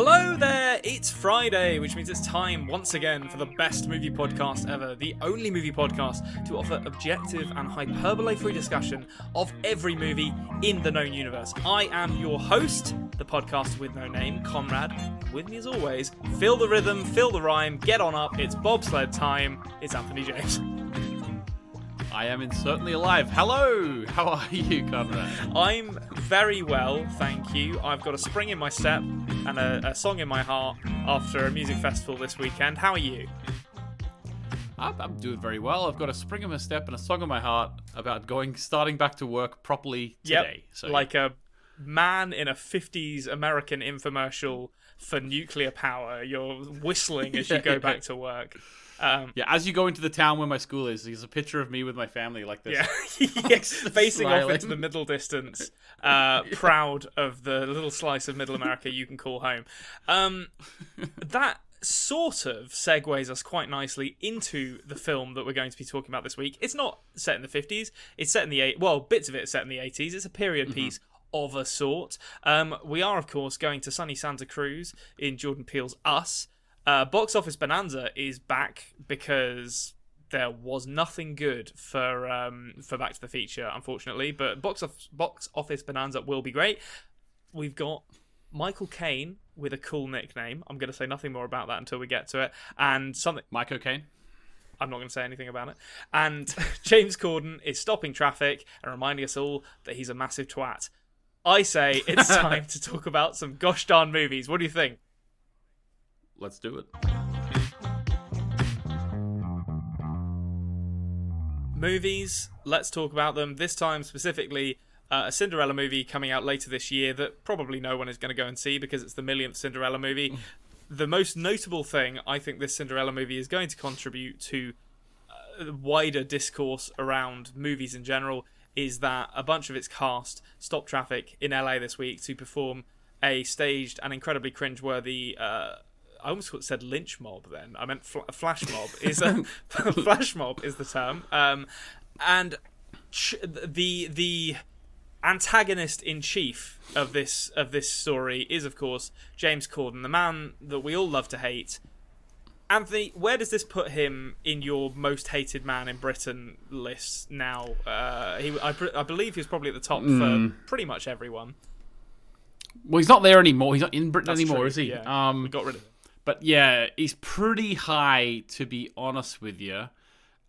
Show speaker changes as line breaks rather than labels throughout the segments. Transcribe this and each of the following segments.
Hello there, it's Friday, which means it's time once again for the best movie podcast ever, the only movie podcast to offer objective and hyperbole free discussion of every movie in the known universe. I am your host, the podcast with no name, Konrad. With me as always, feel the rhythm, feel the rhyme, get on up, it's bobsled time, it's Anthony James.
I am in certainly alive. Hello, how are you, Konrad?
I'm very well, thank you. I've got a spring in my step and a, a song in my heart after a music festival this weekend. How are you?
I'm, I'm doing very well. I've got a spring in my step and a song in my heart about going, starting back to work properly today.
Yep, so like a man in a 50s American infomercial for nuclear power. You're whistling as you go back to work.
Um, yeah, as you go into the town where my school is, there's a picture of me with my family like this.
Yeah, yes, facing Smiling. off into the middle distance, uh, proud of the little slice of Middle America you can call home. Um, that sort of segues us quite nicely into the film that we're going to be talking about this week. It's not set in the 50s. It's set in the eight. Well, bits of it is set in the 80s. It's a period mm-hmm. piece of a sort. Um, we are, of course, going to sunny Santa Cruz in Jordan Peele's Us. Uh, Box Office Bonanza is back because there was nothing good for um, for Back to the Future, unfortunately. But Box, of, Box Office Bonanza will be great. We've got Michael Caine with a cool nickname. I'm going to say nothing more about that until we get to it. And something.
Michael Caine?
I'm not going to say anything about it. And James Corden is stopping traffic and reminding us all that he's a massive twat. I say it's time to talk about some gosh darn movies. What do you think?
Let's do it.
Movies, let's talk about them. This time specifically, uh, a Cinderella movie coming out later this year that probably no one is going to go and see because it's the millionth Cinderella movie. Mm. the most notable thing I think this Cinderella movie is going to contribute to uh, wider discourse around movies in general is that a bunch of its cast stopped traffic in LA this week to perform a staged and incredibly cringeworthy uh, I almost said lynch mob. Then I meant fl- flash mob. Is a flash mob is the term. Um, and ch- the the antagonist in chief of this of this story is of course James Corden, the man that we all love to hate. Anthony, where does this put him in your most hated man in Britain list now? Uh, he, I, I, believe he was probably at the top mm. for pretty much everyone.
Well, he's not there anymore. He's not in Britain That's anymore,
true.
is he?
Yeah. Um, we got rid of him.
But yeah, he's pretty high to be honest with you.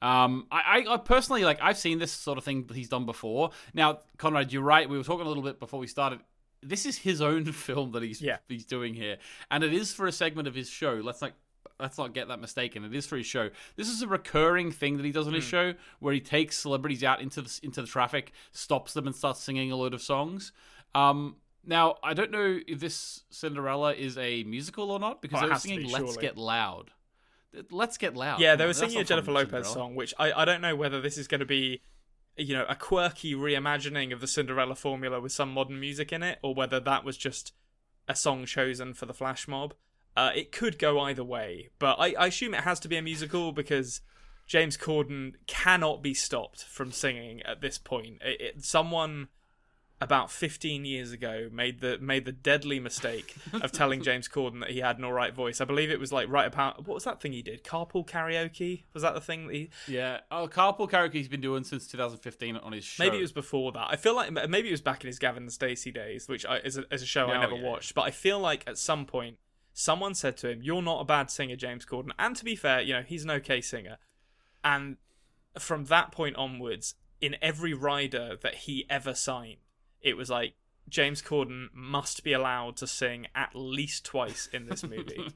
Um, I, I, personally like I've seen this sort of thing he's done before. Now, Konrad, you're right. We were talking a little bit before we started. This is his own film that he's yeah. he's doing here, and it is for a segment of his show. Let's not let's not get that mistaken. It is for his show. This is a recurring thing that he does on his mm. show, where he takes celebrities out into the into the traffic, stops them, and starts singing a load of songs. Um, now, I don't know if this Cinderella is a musical or not because oh, they were singing be, "Let's Get Loud." Let's get loud.
Yeah, they were singing a Jennifer Lopez Cinderella. song, which I, I don't know whether this is going to be, you know, a quirky reimagining of the Cinderella formula with some modern music in it, or whether that was just a song chosen for the flash mob. Uh, it could go either way, but I, I assume it has to be a musical because James Corden cannot be stopped from singing at this point. It, it, someone about 15 years ago made the made the deadly mistake of telling James Corden that he had an all right voice. I believe it was like right about what was that thing he did? Carpool karaoke was that the thing that he?
Yeah, oh, carpool karaoke he's been doing since 2015 on his show.
Maybe it was before that. I feel like maybe it was back in his Gavin and Stacey days, which I, is a, is a show I oh, never yeah. watched. But I feel like at some point someone said to him, "You're not a bad singer, James Corden." And to be fair, you know he's an okay singer. And from that point onwards, in every rider that he ever signed it was like James Corden must be allowed to sing at least twice in this movie.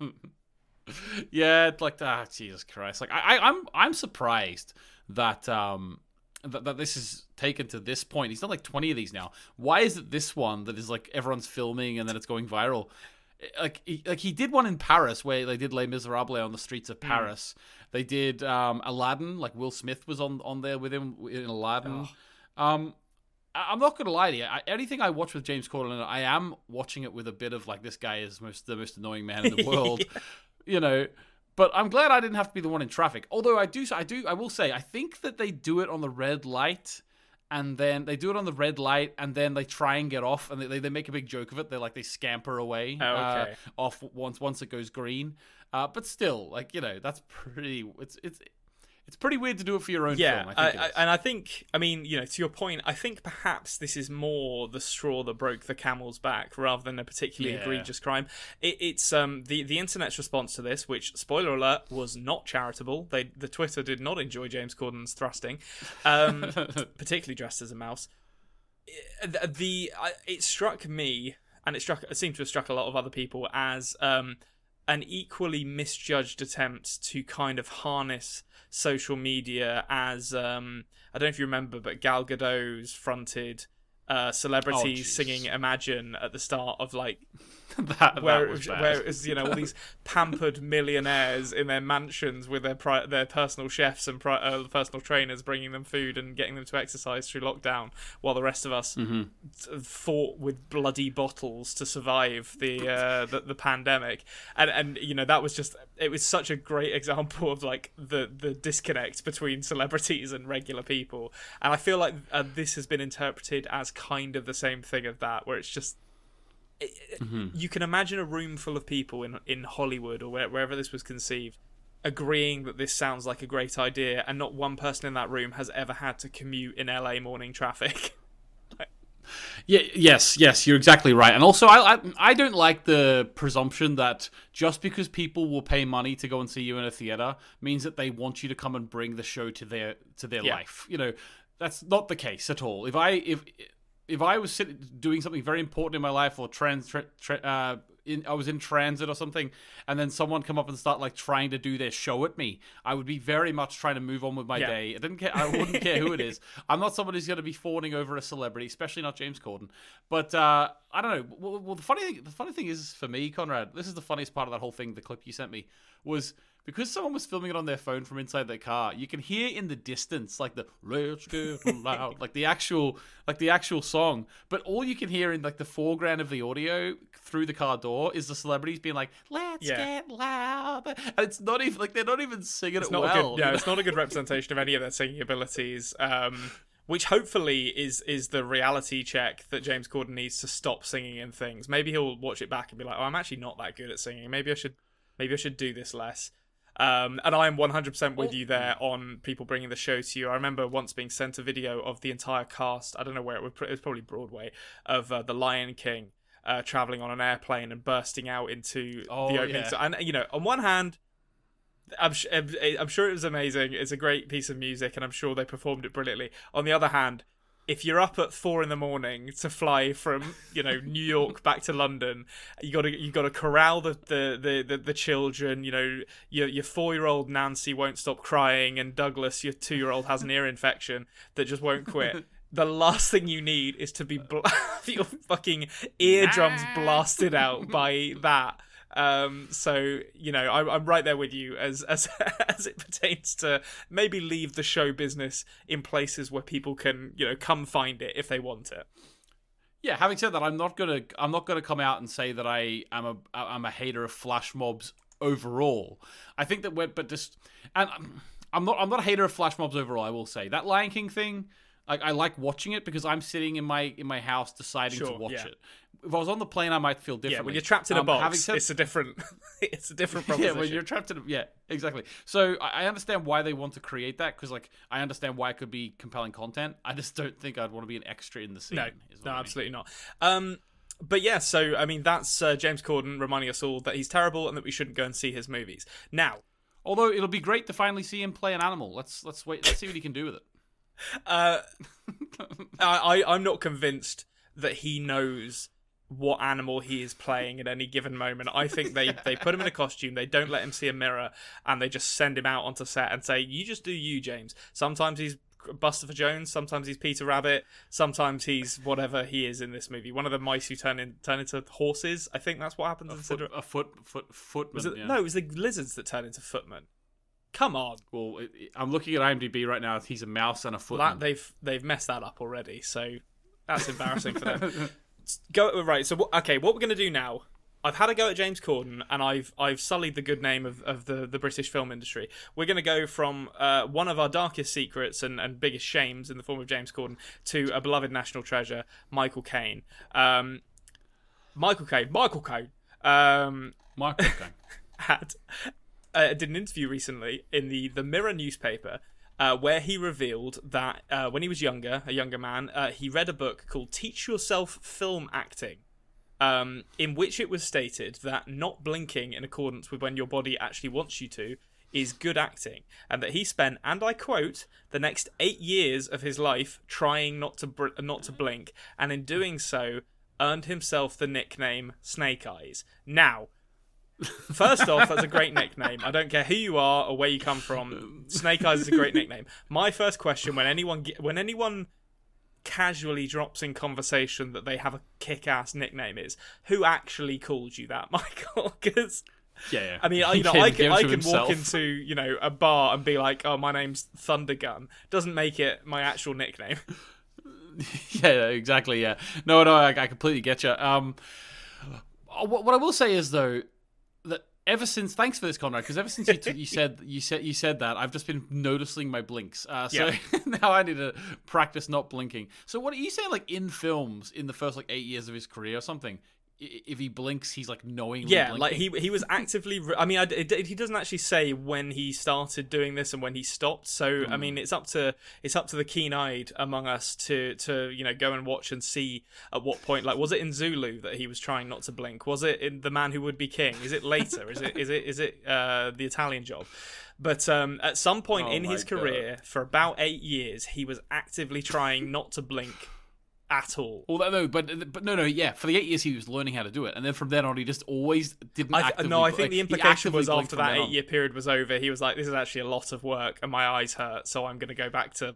yeah, like ah, Jesus Christ! Like I, I, I'm, I'm surprised that um that, that this is taken to this point. He's done like 20 of these now. Why is it this one that is like everyone's filming and then it's going viral? Like he, like he did one in Paris where they did Les Miserables on the streets of hmm. Paris. Mm. They did um, Aladdin, like Will Smith was on on there with him in Aladdin. Oh. Um, I'm not gonna lie to you. I, anything I watch with James Corden, I am watching it with a bit of like this guy is most the most annoying man in the world, yeah. you know. But I'm glad I didn't have to be the one in traffic. Although I do, I do, I will say, I think that they do it on the red light and then they do it on the red light, and then they try and get off, and they, they make a big joke of it. They like they scamper away
Oh,
uh,
okay.
off once once it goes green. Uh, but still, like you know, that's pretty. It's it's it's pretty weird to do it for your own
Yeah,
film. I
I,
think
I, and I think, I mean, you know, to your point, I think perhaps this is more the straw that broke the camel's back rather than a particularly
Yeah.
egregious crime. It, it's um the the internet's response to this, which spoiler alert was not charitable. They the Twitter did not enjoy James Corden's thrusting, um, particularly dressed as a mouse. The, the I, it struck me, and it struck it seemed to have struck a lot of other people as um an equally misjudged attempt to kind of harness social media as um I don't know if you remember, but Gal Gadot's fronted uh celebrities
jeez.
singing Imagine at the start of like
that,
where
that
it
was
was, where it was, you know all these pampered millionaires in their mansions with their pri- their personal chefs and pri- uh, personal trainers bringing them food and getting them to exercise through lockdown, while the rest of us
Mm-hmm.
t- fought with bloody bottles to survive the uh, the, the pandemic. And and you know that was just it was such a great example of like the the disconnect between celebrities and regular people. And I feel like uh, this has been interpreted as kind of the same thing of that, where it's just mm-hmm. you can imagine a room full of people in in Hollywood or where, wherever this was conceived agreeing that this sounds like a great idea and not one person in that room has ever had to commute in LA morning traffic.
Yeah, yes, yes, you're exactly right. And also, I, I I don't like the presumption that just because people will pay money to go and see you in a theater means that they want you to come and bring the show to their to their
Yeah.
life. You know, that's not the case at all. If I if if I was doing something very important in my life or trans tra, tra, uh, in, I was in transit or something, and then someone come up and start like trying to do their show at me, I would be very much trying to move on with my
Yeah.
day. I didn't care. I wouldn't care who it is. I'm not someone who's going to be fawning over a celebrity, especially not James Corden. But uh, I don't know. Well, well, the funny thing, the funny thing is for me, Konrad. This is the funniest part of that whole thing. The clip you sent me was because someone was filming it on their phone from inside their car. You can hear in the distance like the "Let's get loud," like the actual, like the actual song. But all you can hear in like the foreground of the audio through the car door is the celebrities being like, "Let's
Yeah.
get loud," and it's not even like they're not even singing
It's
it
not
well.
a good, yeah, it's not a good representation of any of their singing abilities. Um, which hopefully is is the reality check that James Corden needs to stop singing in things. Maybe he'll watch it back and be like, "Oh, I'm actually not that good at singing. Maybe I should, maybe I should do this less." Um, and I am 100% with you there on people bringing the show to you. I remember once being sent a video of the entire cast. I don't know where it was. It was probably Broadway of uh, The Lion King uh, traveling on an airplane and bursting out into
Oh,
the opening.
yeah.
So- and you know, on one hand, I'm, sh- I'm sure it was amazing. It's a great piece of music, and I'm sure they performed it brilliantly. On the other hand, if you're up at four in the morning to fly from you know New York back to London, you got to you got to corral the the, the, the children. You know your your four year old Nancy won't stop crying, and Douglas, your two year old, has an ear infection that just won't quit. The last thing you need is to be bl- your fucking eardrums blasted out by that. Um, so you know, I, I'm right there with you as as as it pertains to maybe leave the show business in places where people can you know come find it if they want it.
Yeah, having said that, I'm not gonna I'm not gonna come out and say that I am a I'm a hater of flash mobs overall. I think that we're but just and I'm, I'm not I'm not a hater of flash mobs overall. I will say that Lion King thing. Like I like watching it because I'm sitting in my in my house deciding to watch
yeah.
it. If I was on the plane, I might feel differently.
Yeah, when you're trapped in a
Um,
box,
said-
it's a different it's a different
yeah, when you're trapped in a, yeah, exactly. So I, I understand why they want to create that because like I understand why it could be compelling content. I just don't think I'd want to be an extra in the scene.
No, no,
I mean.
absolutely not. Um, but yeah, so I mean, that's uh, James Corden reminding us all that he's terrible and that we shouldn't go and see his movies. Now,
Although it'll be great to finally see him play an animal. Let's let's wait. Let's see what he can do with it.
Uh, I, I'm not convinced that he knows what animal he is playing at any given moment. I think they they put him in a costume, they don't let him see a mirror, and they just send him out onto set and say, "You just do you, James." Sometimes he's Bustopher Jones, sometimes he's Peter Rabbit, sometimes he's whatever he is in this movie. One of the mice who turn in turn into horses. I think that's what happens in
Foot, a foot foot footman.
Was it,
yeah.
No, it was the lizards that turn into footmen. Come on,
Well, it, it- I'm looking at IMDb right now. He's a mouse and a
that
footman.
they've they've messed that up already. So that's embarrassing for them. Go right. So okay, what we're gonna do now I've had a go at James Corden, and I've I've sullied the good name of, of the, the British film industry. We're going to go from uh, one of our darkest secrets and, and biggest shames in the form of James Corden to a beloved national treasure, Michael Caine. Um, Michael Caine, Michael Caine, um,
Michael Caine.
had uh, did an interview recently in the the Mirror newspaper. Uh, where he revealed that uh, when he was younger, a younger man, uh, he read a book called "Teach Yourself Film Acting," um, in which it was stated that not blinking in accordance with when your body actually wants you to is good acting, and that he spent, and I quote, the next eight years of his life trying not to br- not to blink, and in doing so, earned himself the nickname Snake Eyes. Now. First off, that's a great nickname. I don't care who you are or where you come from. Snake Eyes is a great nickname. My first question when anyone when anyone casually drops in conversation that they have a kick-ass nickname is who actually called you that, Michael? Because
Yeah, yeah.
I mean, I, you know, I can, I can walk into you know a bar and be like, "Oh, my name's Thundergun." Doesn't make it my actual nickname.
yeah, exactly. Yeah, no, no, I, I completely get you. Um, what, what I will say is though ever since, thanks for this, Konrad, because ever since you, t- you said you said you said that, I've just been noticing my blinks. Uh, so
Yeah.
now I need to practice not blinking. So what are you saying? Like in films, in the first like eight years of his career or something, if he blinks, he's like knowingly.
Yeah,
blinking?
like he he was actively. I mean, I, it, he doesn't actually say when he started doing this and when he stopped. So I mean, it's up to it's up to the keen-eyed among us to to you know go and watch and see at what point. Like, was it in Zulu that he was trying not to blink? Was it in The Man Who Would Be King? Is it later? is it is it is it uh, the Italian Job? But um, at some point
Oh
in his
God.
career, for about eight years, he was actively trying not to blink at all.
Well, no, but but no, no, yeah. For the eight years, he was learning how to do it, and then from then on, he just always didn't.
I th-
actively,
no, I think the
he
implication was after that eight year period was over, he was like, "This is actually a lot of work, and my eyes hurt, so I'm going to go back to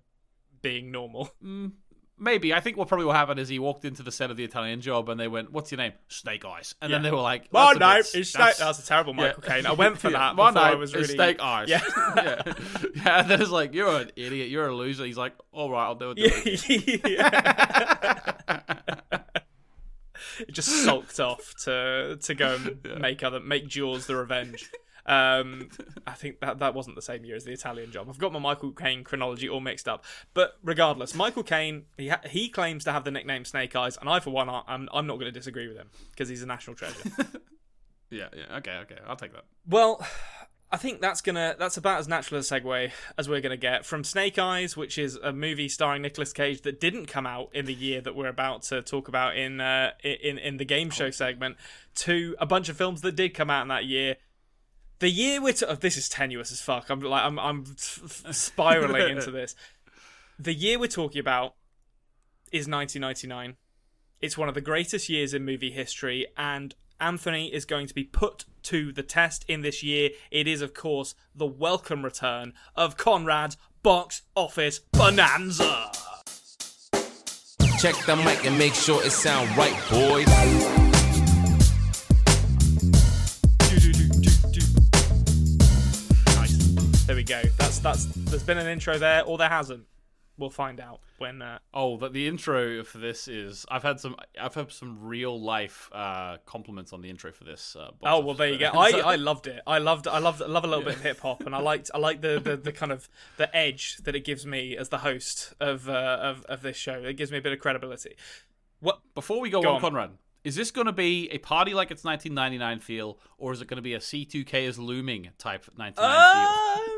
being normal." Mm.
Maybe I think what probably what happened is he walked into the set of the Italian Job, and they went, "What's your name? Snake Eyes," and then they were like,
My
"That's a
name is Snake.
that's-
That was a terrible Michael
yeah.
Caine. I went for that
My
I
name
was
is. Snake Eyes.
Yeah.
yeah. yeah. And then it's like, "You're an idiot. You're a loser." He's like, "All right, I'll do it."
Yeah. it just sulked off to to go and make other make Jaws the Revenge. Um, I think that that wasn't the same year as the Italian Job. I've got my Michael Caine chronology all mixed up. But regardless, Michael Caine he ha- he claims to have the nickname Snake Eyes, and I for one I'm I'm not going to disagree with him because he's a national treasure.
yeah, yeah. Okay, okay. I'll take that.
Well, I think that's gonna that's about as natural a segue as we're gonna get from Snake Eyes, which is a movie starring Nicolas Cage that didn't come out in the year that we're about to talk about in uh, in in the game show segment, to a bunch of films that did come out in that year. The year we're t- oh, this is tenuous as fuck. I'm like I'm I'm f- f- spiraling into this. The year we're talking about is 1999. It's one of the greatest years in movie history, and Anthony is going to be put to the test in this year. It is, of course, the welcome return of Konrad's box office bonanza.
Check the mic and make sure it sound right, boys.
Go. That's that's. There's been an intro there, or there hasn't. We'll find out when. Uh,
Oh, but the intro for this is I've had some I've had some real life uh, compliments on the intro for this. Uh,
Oh well, there you go. I, I loved it. I loved I loved I love a little bit of hip hop, and I liked I like the, the, the kind of the edge that it gives me as the host of uh, of of this show. It gives me a bit of credibility. What?
Before we go,
Go
on,
on.
Konrad, is this going to be a party like it's 1999 feel, or is it going to be a Y2K is looming type 1999 feel?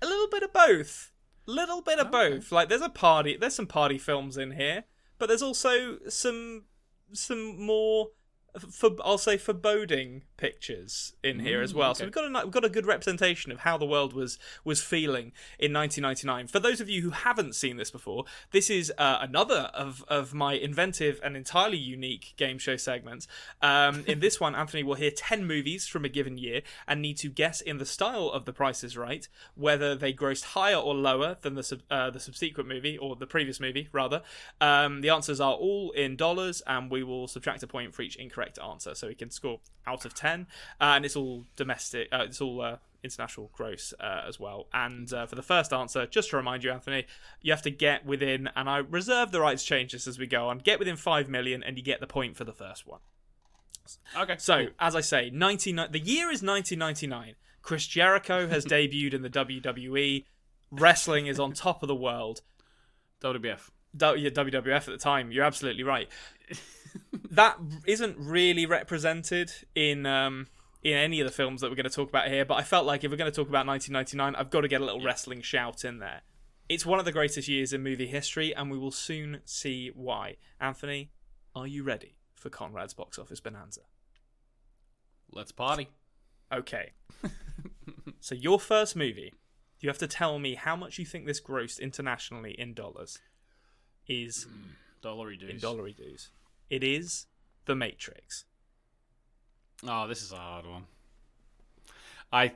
A little bit of both. Little bit of both. Like there's a party. There's some party films in here, but there's also some some more. For I'll say foreboding pictures in here as well. So we've got a we've got a good representation of how the world was was feeling in 1999. For those of you who haven't seen this before, this is uh, another of of my inventive and entirely unique game show segments. Um, in this one, Anthony will hear 10 movies from a given year and need to guess in the style of The Price is Right whether they grossed higher or lower than the sub- uh, the subsequent movie or the previous movie rather. Um, the answers are all in dollars, and we will subtract a point for each incorrect answer, so we can score out of 10. Uh, and it's all domestic. Uh, it's all. Uh, International gross uh, as well. And uh, for the first answer, just to remind you, Anthony, you have to get within, and I reserve the right to change this as we go on, get within 5 million and you get the point for the first one.
Okay.
So,
cool.
as I say, 99 the year is 1999. Chris Jericho has debuted in the WWE. Wrestling is on top of the world.
WWF.
W- yeah, WWF at the time. You're absolutely right. that isn't really represented in um, in any of the films that we're going to talk about here. But I felt like if we're going to talk about 1999, I've got to get a little wrestling shout in there. It's one of the greatest years in movie history, and we will soon see why. Anthony, are you ready for Konrad's box office bonanza?
Let's party.
Okay. so your first movie, you have to tell me how much you think this grossed internationally in dollars. Is
Dollary dues.
in dollary dues. It is The Matrix.
Oh, this is a hard one. I.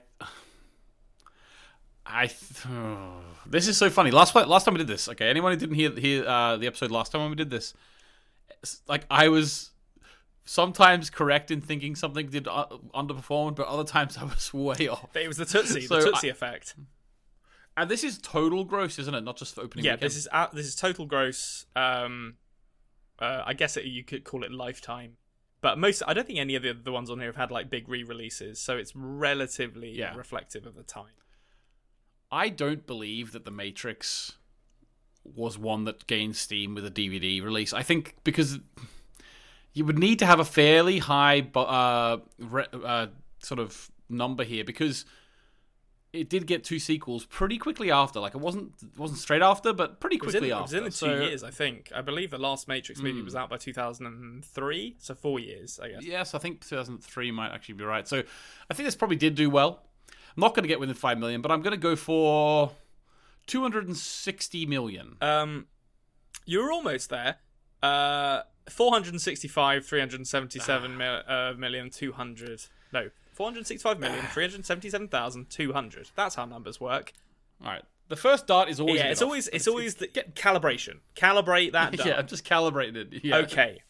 I. th- this is so funny. Last last time we did this, okay. Anyone who didn't hear hear uh, the episode last time when we did this, like I was sometimes correct in thinking something did uh, underperform, but other times I was way off.
It was the Tootsie,
So
the Tootsie
I-
effect.
And this is total gross, isn't it? Not just for opening.
Yeah,
weekend.
this is out, this is total gross. Um, uh, I guess it, you could call it lifetime, but most I don't think any of the the ones on here have had like big re-releases, so it's relatively
Yeah.
reflective of the time.
I don't believe that The Matrix was one that gained steam with a DVD release. I think because you would need to have a fairly high uh, re- uh, sort of number here because it did get two sequels pretty quickly after. Like it wasn't it wasn't straight after, but pretty
It was, in,
quickly
it was in the two
So-
years, I think. I believe the last Matrix movie was out by 2003, so four years, I guess.
Yes, I think 2003 might actually be right. So I think this probably did do well. I'm not going to get within 5 million, but I'm going to go for 260 million.
Um, you were almost there. Uh, 465, 377 mil, uh, million, 200. No, 465 million, 377,200. That's how numbers work.
All right. The first dart is always
yeah, it's
off.
always it's always the get calibration. Calibrate that.
yeah. I'm just calibrating it. Yeah.
Okay.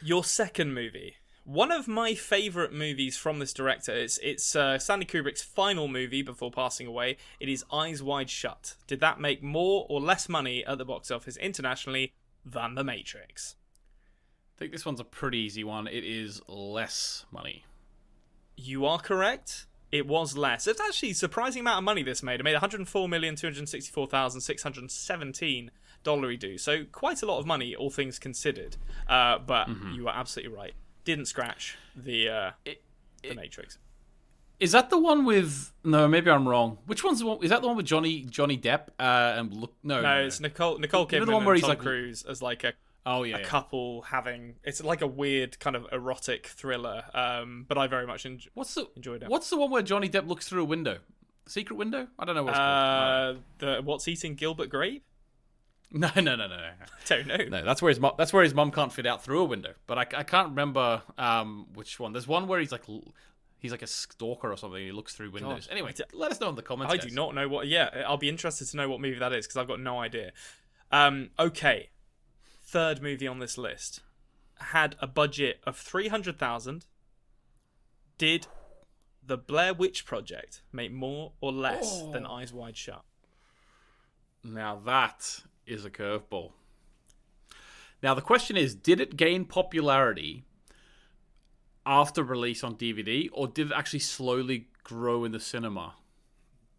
Your second movie. One of my favorite movies from this director. It's it's uh, Stanley Kubrick's final movie before passing away. It is Eyes Wide Shut. Did that make more or less money at the box office internationally than The Matrix?
I think this one's a pretty easy one. It is less money.
You are correct. It was less. It's actually a surprising amount of money this made. It made 104,264,617 dollary do. So quite a lot of money, all things considered. Uh, but you are absolutely right. Didn't scratch the uh, the Matrix.
Is that the one with? No, maybe I'm wrong. Which one's the one? Is that the one with Johnny Johnny Depp? Uh, and look, no,
No, it's Nicole Nicole Kidman
the one
and
where he's
Tom
like-
Cruise as like a,
Oh yeah,
a
yeah.
couple having. It's like a weird kind of erotic thriller. Um, but I very much enjoy.
What's the
Enjoyed it.
What's the one where Johnny Depp looks through a window? Secret window? I don't know what it's called.
Uh, the what's eating Gilbert Grape?
No, no, no, no, no.
Don't know.
No, that's where his mom. That's where his mom can't fit out through a window. But I, I can't remember um which one. There's one where he's like l- he's like a stalker or something. He looks through windows.
God.
Anyway, let us know in the comments.
I
guys.
do not know what. Yeah, I'll be interested to know what movie that is because I've got no idea. Um, okay, third movie on this list had a budget of three hundred thousand. Did the Blair Witch Project make more or less oh. than Eyes Wide Shut?
Now that is a curveball. Now the question is, did it gain popularity after release on DVD, or did it actually slowly grow in the cinema?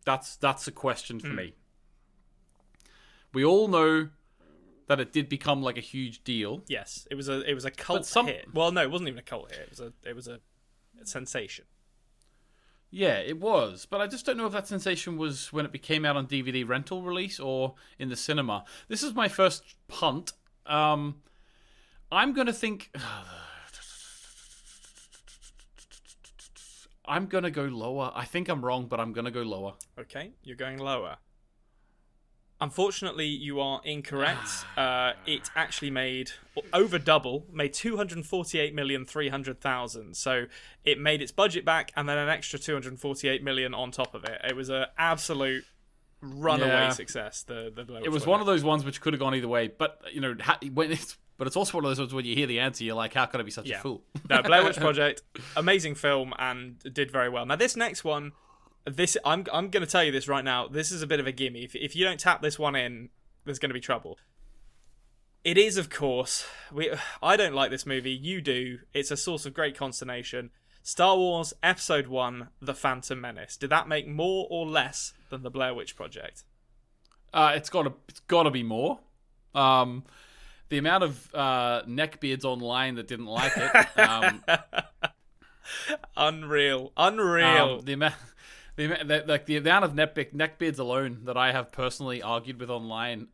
That's that's a question for hmm. me. We all know that it did become like a huge deal.
Yes, it was a it was a cult
some-
hit. Well, no, it wasn't even a cult hit. It was a it was a sensation.
Yeah, it was, but I just don't know if that sensation was when it became out on DVD rental release or in the cinema. This is my first punt. Um, I'm gonna think. I'm gonna go lower. I think I'm wrong, but I'm gonna go lower.
Okay, you're going lower. Unfortunately, you are incorrect. Uh, it actually made over double, made two hundred forty-eight million three hundred thousand. So it made its budget back, and then an extra two hundred forty-eight million on top of it. It was an absolute runaway
Yeah.
success. The the Blair
It was one of those ones which could have gone either way, but you know, ha- when it's but it's also one of those ones when you hear the answer, you're like, how could I be such
Yeah.
a fool?
no, Blair Witch Project, amazing film and did very well. Now this next one, this I'm I'm going to tell you this right now. This is a bit of a gimme. If if you don't tap this one in, there's going to be trouble. It is, of course. We. I don't like this movie. You do. It's a source of great consternation. Star Wars Episode One: The Phantom Menace. Did that make more or less than the Blair Witch Project?
Uh, it's got to it's got to be more. Um, the amount of uh, neckbeards online that didn't like it. Um,
Unreal. Unreal.
um, the amount. The, the, like the amount of neck neckbeards alone that I have personally argued with online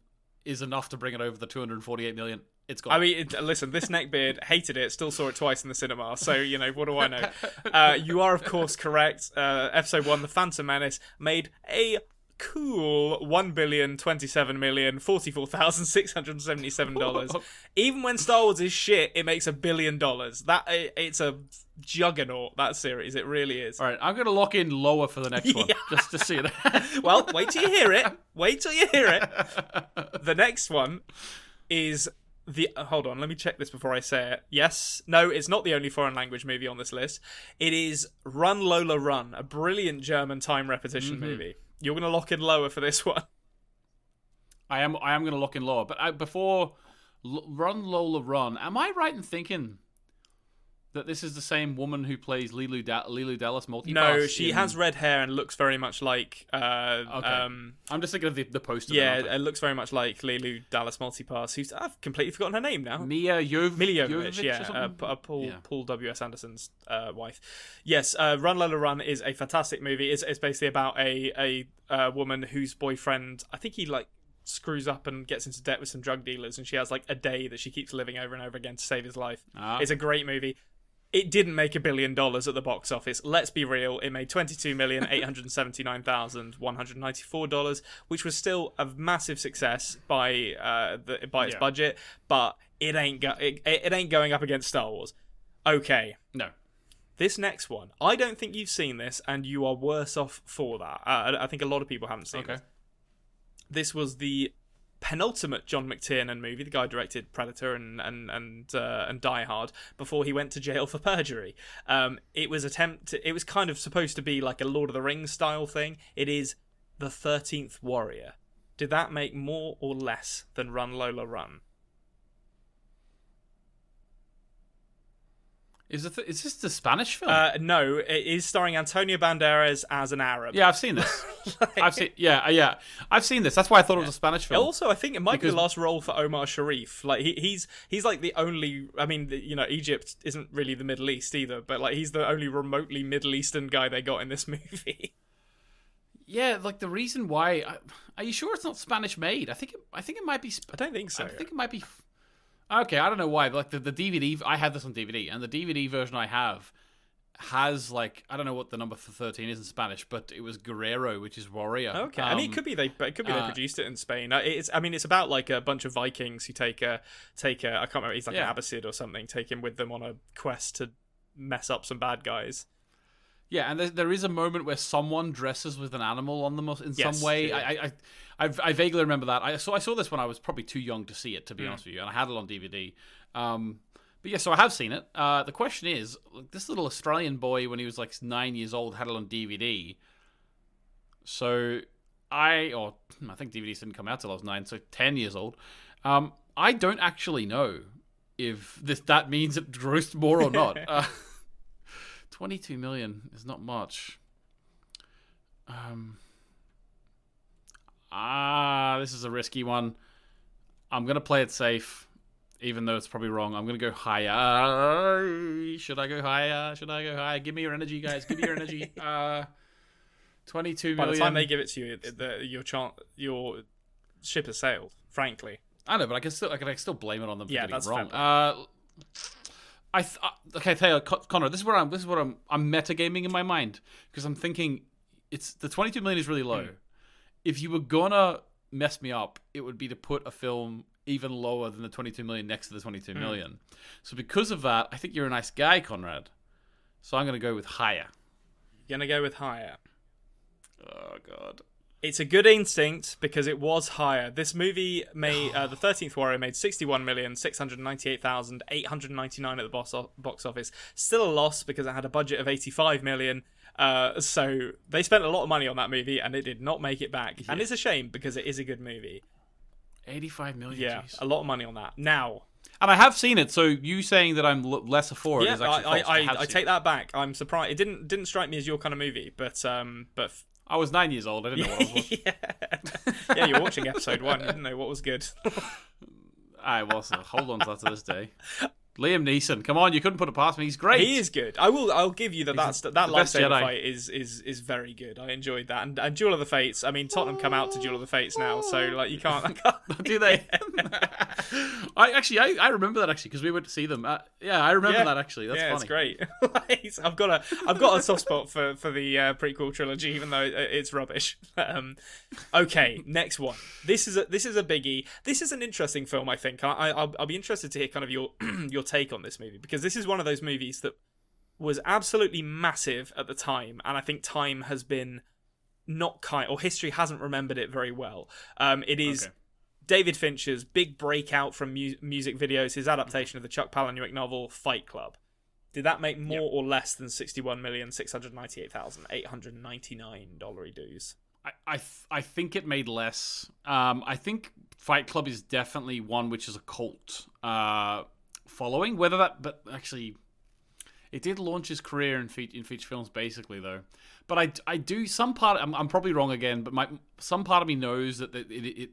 is enough to bring it over the 248 million. It's gone.
I mean, it, listen, this neckbeard hated it, still saw it twice in the cinema, so, you know, what do I know? Uh, you are, of course, correct. Uh, episode 1, The Phantom Menace, made a cool one billion twenty-seven million forty-four thousand six hundred seventy-seven dollars. Even when Star Wars is shit, it makes a billion dollars. That it- it's a juggernaut. That series, it really is.
All right, I'm gonna lock in lower for the next one
Yeah.
just to see it.
Well, wait till you hear it. Wait till you hear it. The next one is the. uh, Hold on, let me check this before I say it. Yes, no, it's not the only foreign language movie on this list. It is Run Lola Run, a brilliant German time repetition movie. You're going to lock in lower for this one.
I am I am gonna lock in lower, but I, before L- Run Lola Run, am I right in thinking that this is the same woman who plays Leeloo da- Leeloo Dallas multipass?
No, she
in-
has red hair and looks very much like. Uh,
Okay.
um,
I'm just thinking of the, the poster.
yeah, it looks very much like Leeloo Dallas Multipass, who's I've completely forgotten her name now.
Mia Jov-
Miljovic, yeah, uh. Uh, Paul
Yeah.
Paul W S Anderson's uh, wife. Yes, uh, Run Lola Run is a fantastic movie. It's, it's basically about a a uh, woman whose boyfriend, I think he like screws up and gets into debt with some drug dealers, and she has like a day that she keeps living over and over again to save his life.
Ah.
It's a great movie. It didn't make a billion dollars at the box office. Let's be real. It made twenty-two million eight hundred seventy-nine thousand one hundred ninety-four dollars, which was still a massive success by uh, the, by its
Yeah.
budget. But it ain't go- it, it ain't going up against Star Wars. Okay,
No.
this next one, I don't think you've seen this, and you are worse off for that. Uh, I I think a lot of people haven't seen
Okay.
this. This was the penultimate John McTiernan movie. The guy directed Predator and and and uh, and Die Hard before he went to jail for perjury. Um, it was attempt. It was kind of supposed to be like a Lord of the Rings style thing. It is the Thirteenth Warrior. Did that make more or less than Run Lola Run?
Is it is this the Spanish film?
Uh, no, it is starring Antonio Banderas as an Arab.
yeah, I've seen this. I've seen yeah, uh, yeah. I've seen this. That's why I thought it was a Spanish film.
Also, I think it might be the last role for Omar Sharif. Like he, he's he's like the only. I mean, you know, Egypt isn't really the Middle East either, but like he's the only remotely Middle Eastern guy they got in this movie.
yeah, like the reason why. I, are you sure it's not Spanish made? I think it, I think it might be.
I don't think so.
I think it might be. Okay, I don't know why. But like the, the DVD, I have this on DVD, and the DVD version I have has like I don't know what the number for thirteen is in Spanish, but it was Guerrero, which is warrior.
Okay, I mean, it
Um,
could be they, it could be they
uh,
produced it in Spain. Uh, It's, I mean, it's about like a bunch of Vikings who take a take a. I can't remember. He's like
Yeah.
an Abbasid or something. Take him with them on a quest to mess up some bad guys.
Yeah, and there, there is a moment where someone dresses with an animal on them in
Yes,
some way.
yeah.
I, I, I, I, vaguely remember that. I saw I saw this when I was probably too young to see it, to be
Mm.
honest with you, and I had it on DVD. Um, but yeah, so I have seen it. Uh, the question is, this little Australian boy, when he was like nine years old, had it on DVD. So I, or I think DVDs didn't come out till I was nine, so ten years old. Um, I don't actually know if this that means it grossed more or not. uh, 22 million is not much. Um Ah, this is a risky one. I'm going to play it safe even though it's probably wrong. I'm going to go higher. Should I go higher? Should I go higher? Give me your energy, guys. Give me your energy. Uh 22
By the time they give it to you, the, your chance, your ship has sailed. Frankly,
I know, but I can still I can, I can still blame it on them for
Yeah,
getting it wrong. Uh, I th- uh, okay, Taylor, Con- Connor. This is where I'm. This is what I'm. I'm metagaming in my mind because I'm thinking it's the 22 million is really low.
Hmm.
If you were gonna mess me up, it would be to put a film even lower than the 22 million next to the 22
Hmm.
million. So because of that, I think you're a nice guy, Konrad. So I'm gonna go with higher.
You're gonna go with higher.
Oh God.
It's a good instinct because it was higher. This movie made uh, the Thirteenth Warrior made sixty-one million six hundred ninety-eight thousand eight hundred ninety-nine at the box, box office. Still a loss because it had a budget of eighty-five million. Uh, so they spent a lot of money on that movie and it did not make it back. And it's a shame because it is a good movie.
85 million.
Yeah,
jeez.
a lot of money on that. Now,
And I have seen it, so you saying that I'm l- lesser for it
yeah,
is actually
I,
false.
I, I, I
seen
take
it.
that back. I'm surprised. It didn't didn't strike me as your kind of movie, but um, but
I was nine years old. I didn't know what I was watching.
yeah, yeah, you're watching episode one. You didn't know what was good.
I was. hold on to that to this day. Liam Neeson, come on, you couldn't put it past me. He's great.
He is good. I will. I'll give you that. That's that
best
lightsaber fight is is is very good. I enjoyed that. And, and Duel of the Fates. I mean, Tottenham come out to Duel of the Fates now, so like you can't. Can't
Do they? I actually, I, I remember that actually because we went to see them. Uh, yeah, I remember
Yeah.
that actually. That's
yeah,
funny.
it's great. I've got a I've got a soft spot for for the uh, prequel trilogy, even though it's rubbish. Um, okay, next one. This is a this is a biggie. This is an interesting film. I think. I, I I'll, I'll be interested to hear kind of your your take on this movie because this is one of those movies that was absolutely massive at the time, and I think time has been not kind or history hasn't remembered it very well. Um, it is.
Okay.
David Fincher's big breakout from mu- music videos, his adaptation of the Chuck Palahniuk novel Fight Club. Did that make more or less than sixty-one million six hundred ninety-eight thousand eight hundred ninety-nine dollary dues?
I, I, th- I think it made less. Um, I think Fight Club is definitely one which is a cult uh, following. Whether that, but actually, it did launch his career in, fe- in feature films, basically, though. But I, I do some part. I'm, I'm probably wrong again, but my some part of me knows that it, it,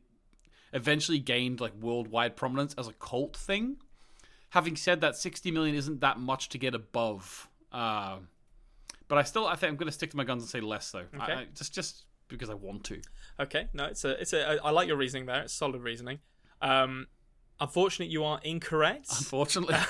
eventually gained like worldwide prominence as a cult thing. Having said that, 60 million isn't that much to get above. Uh, but I still, I think I'm going to stick to my guns and say less, though. I-
Okay.
I, just, just because I want to.
Okay, no, it's a, it's a. I I like your reasoning there. It's solid reasoning. Um, Unfortunately, you are incorrect.
Unfortunately.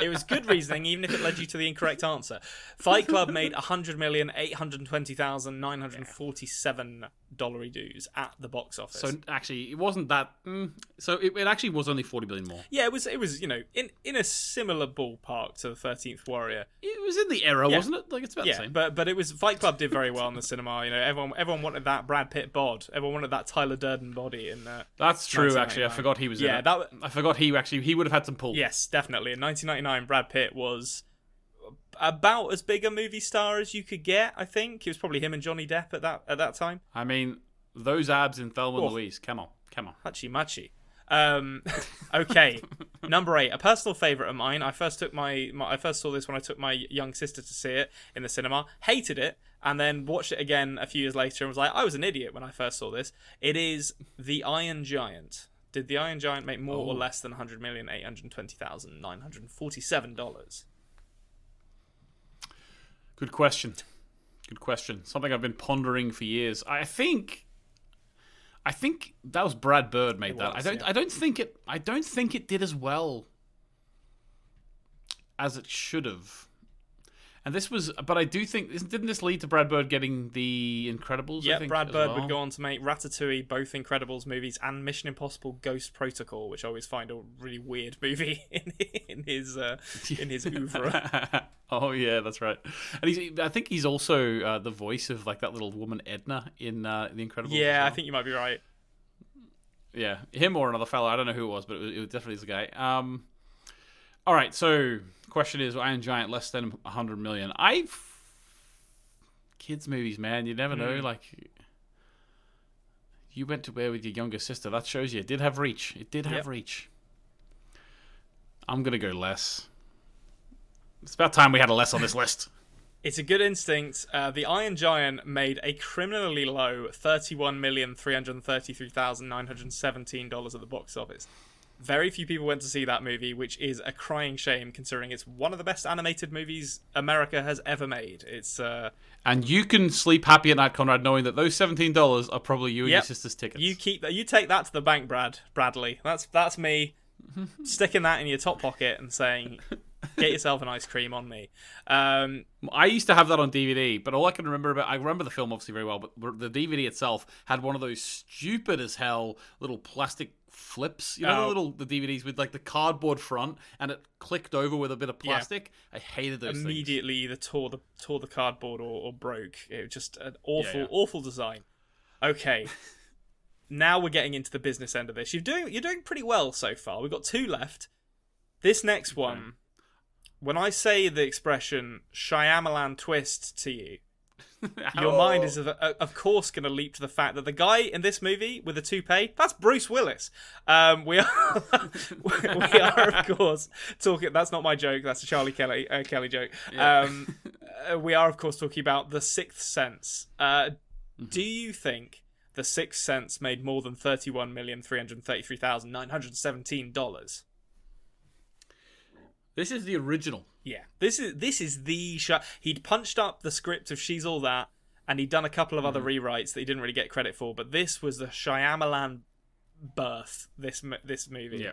it was good reasoning, even if it led you to the incorrect answer. Fight Club made 100,820,947 dollary dues at the box office.
so actually, it wasn't that. Mm, so it, it actually was only forty billion more.
yeah, it was. It was you know in in a similar ballpark to the Thirteenth Warrior.
It was in the era,
Yeah.
wasn't it? Like it's about the
Yeah,
same.
but but it was Fight Club did very well in the cinema. You know, everyone everyone wanted that Brad Pitt bod. Everyone wanted that Tyler Durden body. And uh,
That's true. Actually, I forgot he was.
Yeah,
in it.
that
I forgot he actually he would have had some pull.
yes, definitely. In 1999, Brad Pitt was about as big a movie star as you could get. I think it was probably him and Johnny Depp at that at that time.
I mean, those abs in Thelma
Oh.
Louise. Come on, come on.
Hachi machi. Um, okay, number eight, a personal favorite of mine. I first took my, my I first saw this when I took my young sister to see it in the cinema. Hated it, and then watched it again a few years later and was like, I was an idiot when I first saw this. It is The Iron Giant. Did The Iron Giant make more or
Oh.
less than one hundred million eight hundred twenty thousand nine hundred forty-seven dollars?
Good question. Good question. Something I've been pondering for years. I think. I think that was Brad Bird made that. I don't.
yeah.
I don't think it. I don't think it did as well as it should have. And this was, but I do think didn't this lead to Brad Bird getting the Incredibles?
Yeah, Brad Bird
well?
would go on to make Ratatouille, both Incredibles movies, and Mission Impossible: Ghost Protocol, which I always find a really weird movie in, in his uh, in his oeuvre.
oh yeah, that's right. And he's, I think he's also uh, the voice of like that little woman Edna in uh, The Incredibles.
Yeah, I think you might be right.
Yeah, him or another fella. I don't know who it was, but it, was, it definitely is a guy. Um, all right. So, question is, Iron Giant less than hundred million? I kids movies, man. You never know. Like, you went to where with your younger sister. That shows you it did have reach. It did have
Yep.
reach. I'm gonna go less. It's about time we had a less on this list.
It's a good instinct. Uh, the Iron Giant made a criminally low thirty-one million three hundred thirty-three thousand nine hundred seventeen dollars at the box office. Very few people went to see that movie, which is a crying shame considering it's one of the best animated movies America has ever made. It's uh,
And you can sleep happy at night, Konrad, knowing that those seventeen dollars are probably you and
Yep.
your sister's tickets.
You keep that. you take that to the bank, Brad Bradley. That's that's me sticking that in your top pocket and saying, "Get yourself an ice cream on me." Um,
I used to have that on DVD, but all I can remember about I remember the film obviously very well, but the DVD itself had one of those stupid as hell little plastic flips. You know the
Oh.
little the DVDs with like the cardboard front and it clicked over with a bit of plastic. I hated those things.
immediately either tore the tore the cardboard or, or broke. It was just an awful
yeah.
awful design. Okay. now we're getting into the business end of this. You're doing you're doing pretty well so far. We've got two left. This next one, when I say the expression Shyamalan twist to you, your mind oh. is of, of course going to leap to the fact that the guy in this movie with the toupee that's bruce willis. Um, we are we are of course talking that's not my joke that's a charlie kelly uh, kelly joke. Yeah. um, uh, we are of course talking about the sixth sense. Uh, mm-hmm. do you think the sixth sense made more than $31,333,917
this is the original.
Yeah, this is this is the shot. He'd punched up the script of She's All That, and he'd done a couple of other mm. rewrites that he didn't really get credit for. But this was the Shyamalan birth. This this movie. Yeah.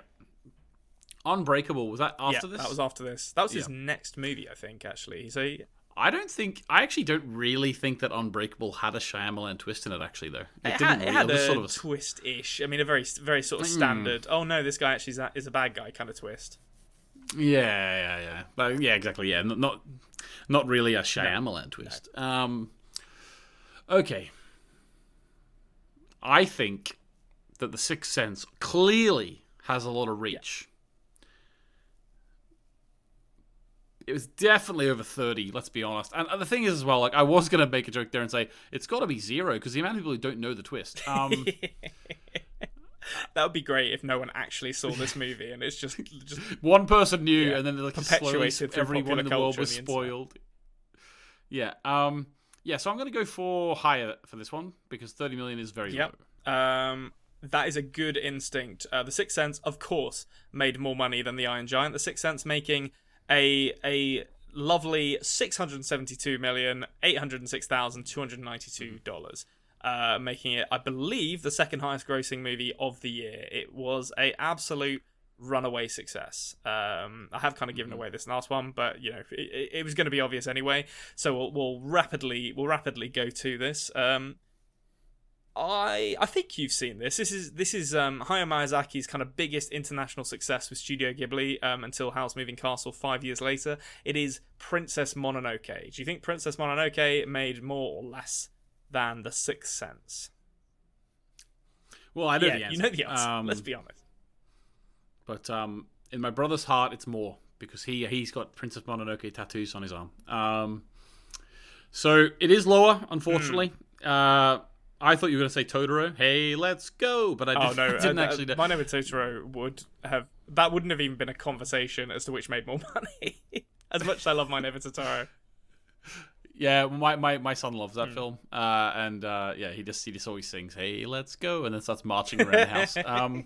Unbreakable was that
Yeah,
after this?
that was after this. That was his next movie, I think. Actually, so he-
I don't think. I actually don't really think that Unbreakable had a Shyamalan twist in it. Actually, though, it,
it,
didn't
had, it
really.
had
it was
a
sort of a,
twist-ish. I mean, a very very sort of hmm. standard. Oh no, this guy actually is a, is a bad guy kind of twist.
Yeah, yeah, yeah. But yeah, exactly. Yeah, not not, not really a Shyamalan twist. Um, okay. I think that the Sixth Sense clearly has a lot of reach. It was definitely over thirty. Let's be honest. And the thing is, as well, like I was gonna make a joke there and say it's got to be zero because the amount of people who don't know the twist. Um,
That would be great if no one actually saw this movie and it's just just
one person knew,
Yeah.
and then like
Perpetuated
slowly everyone in the world was
the
spoiled. Yeah. Um. Yeah. So I'm going to go for higher for this one because 30 million is very
Yep.
low.
Um, that is a good instinct. Uh, the Sixth Sense, of course, made more money than the Iron Giant. The Sixth Sense making a a lovely six hundred seventy-two million eight hundred six thousand two hundred ninety-two dollars. Uh, making it, I believe, the second highest grossing movie of the year. It was a absolute runaway success. Um, I have kind of given away this last one, but you know it, it- it was going to be obvious anyway. So we'll, we'll rapidly we'll rapidly go to this. Um, I I think you've seen this. This is this is um, Hayao Miyazaki's kind of biggest international success with Studio Ghibli um, until Howl's Moving Castle five years later. It is Princess Mononoke. Do you think Princess Mononoke made more or less than The Sixth Sense?
Well, I know
yeah,
the answer.
you know the answer.
Um,
Let's be honest.
But um, in my brother's heart, it's more because he he's got Princess Mononoke tattoos on his arm. Um, so it is lower, unfortunately.
Hmm.
Uh, I thought you were going to say Totoro. Hey, let's go! But I
Oh
didn't,
no!
didn't
uh,
actually.
uh,
know.
My name is Totoro would have that wouldn't have even been a conversation as to which made more money. as much as I love My Neighbor Totoro.
Yeah, my, my, my son loves that film, uh, and uh, yeah, he just he just always sings "Hey, let's go," and then starts marching around the house. Um,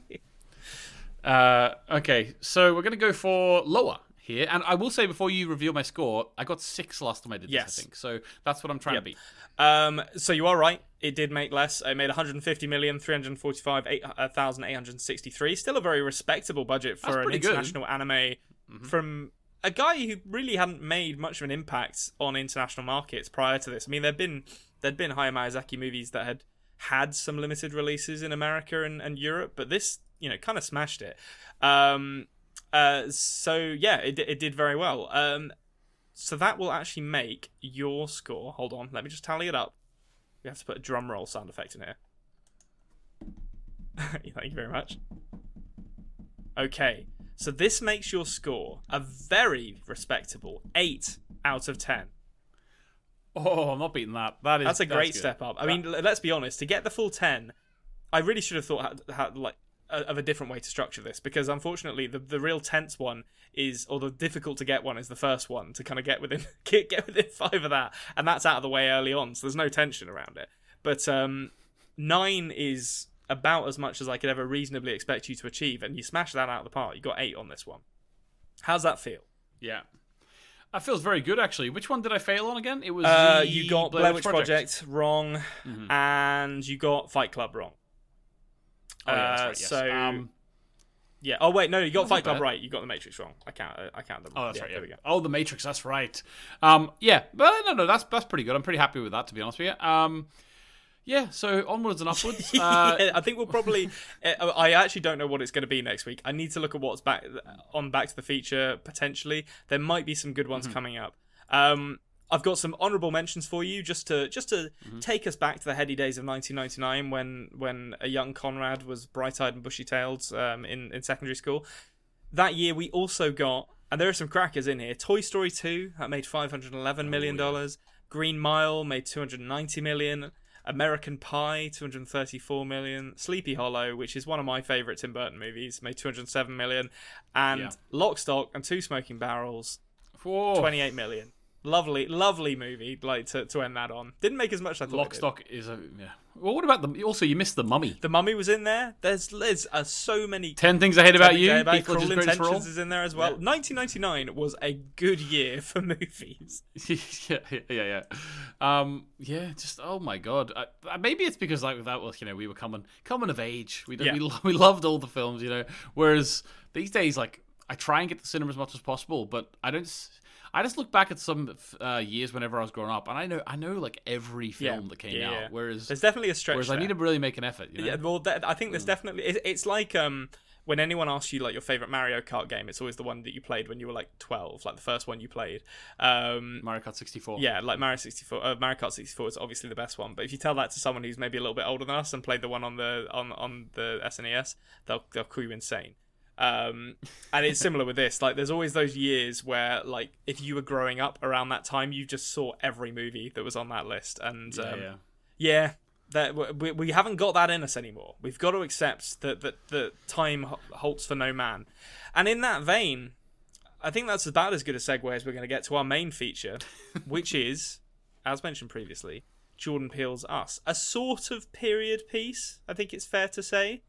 uh, okay, so we're gonna go for lower here, and I will say before you reveal my score, I got six last time I did
Yes.
this. I think so. That's what I'm trying to beat.
Um, so you are right. It did make less. It made 150 million, 345, 8,863. Still a very respectable budget for an
good.
international anime from a guy who really hadn't made much of an impact on international markets prior to this. I mean, there'd been there'd been Hayao Miyazaki movies that had had some limited releases in America and, and Europe, but this, you know, kind of smashed it. Um, uh, so yeah, it, it did very well. Um, so that will actually make your score. Hold on, let me just tally it up. We have to put a drum roll sound effect in here. Thank you very much. Okay, so this makes your score a very respectable 8 out of 10.
Oh, I'm not beating that. That is
That's a great
good.
step up. I mean, let's be honest, to get the full 10, I really should have thought how, how, like of a different way to structure this because unfortunately the the real tense one is or the difficult to get one is the first one to kind of get within get, get within 5 of that and that's out of the way early on so there's no tension around it. But um 9 is about as much as I could ever reasonably expect you to achieve and you smash that out of the park. You got 8 on this one. How's that feel?
Yeah, that feels very good actually. Which one did I fail on again? It was
Uh, you got Blair Witch Project, wrong, and you got Fight Club wrong.
Oh, yeah, that's
Uh,
right, yes.
so
um,
yeah. Oh wait, no, you got Fight Club
bad.
right. You got the Matrix wrong. I count. I count them.
Oh, that's
yeah,
right.
There we go.
Oh, the Matrix. That's right. Um, yeah, but no, no, that's that's pretty good. I'm pretty happy with that, to be honest with you. Um, yeah. So onwards and upwards. Uh,
yeah, I think we'll probably. uh, I actually don't know what it's going to be next week. I need to look at what's back on Back to the Feature potentially. There might be some good ones
Mm-hmm.
coming up. Um, I've got some honourable mentions for you, just to just to
Mm-hmm.
take us back to the heady days of 1999 when when a young Konrad was bright-eyed and bushy-tailed um, in in secondary school. That year, we also got, and there are some crackers in here. Toy Story 2 that made 511 million dollars. Green Mile made 290 million. American Pie 234 million. Sleepy Hollow, which is one of my favorite Tim Burton movies, made 207 million. And
Yeah.
Lock, Stock, and Two Smoking Barrels
Whoa.
28 million. Lovely, lovely movie. Like to, to end that on. Didn't make as much as I thought. it
Lock,
did.
stock is a yeah. Well, what about the? Also, you missed the Mummy.
The Mummy was in there. There's there's uh, so many.
Ten things I hate about you.
Things I Hate
Heath Ledger's
Cruel. Intentions is in there as well. 1999 was a good year for movies.
yeah, yeah, yeah, yeah. Um, yeah, just oh my god. Uh, uh, maybe it's because like that was you know we were coming coming of age. We
Yeah.
we lo- we loved all the films, you know. Whereas these days, like I try and get to the cinema as much as possible, but I don't. I just look back at some uh, years whenever I was growing up, and I know I know like every film that came
yeah,
out.
yeah.
Whereas
There's definitely a stretch.
whereas I need to really make an effort. You know?
Yeah, well, that, I think there's definitely. It, it's like um when anyone asks you like your favorite Mario Kart game, it's always the one that you played when you were like 12, like the first one you played. Um,
Mario Kart 64.
yeah, like Mario 64, uh, Mario Kart 64 is obviously the best one. But if you tell that to someone who's maybe a little bit older than us and played the one on the on on the SNES, they'll they'll call you insane. Um, and it's similar with this. Like, there's always those years where, like, if you were growing up around that time, you just saw every movie that was on that list. And
yeah,
um,
yeah.
yeah, that we, we haven't got that in us anymore. We've got to accept that that, that time halts for no man. And in that vein, I think that's about as good a segue as we're going to get to our main feature, which is, as mentioned previously, Jordan Peele's Us, a sort of period piece. I think it's fair to say.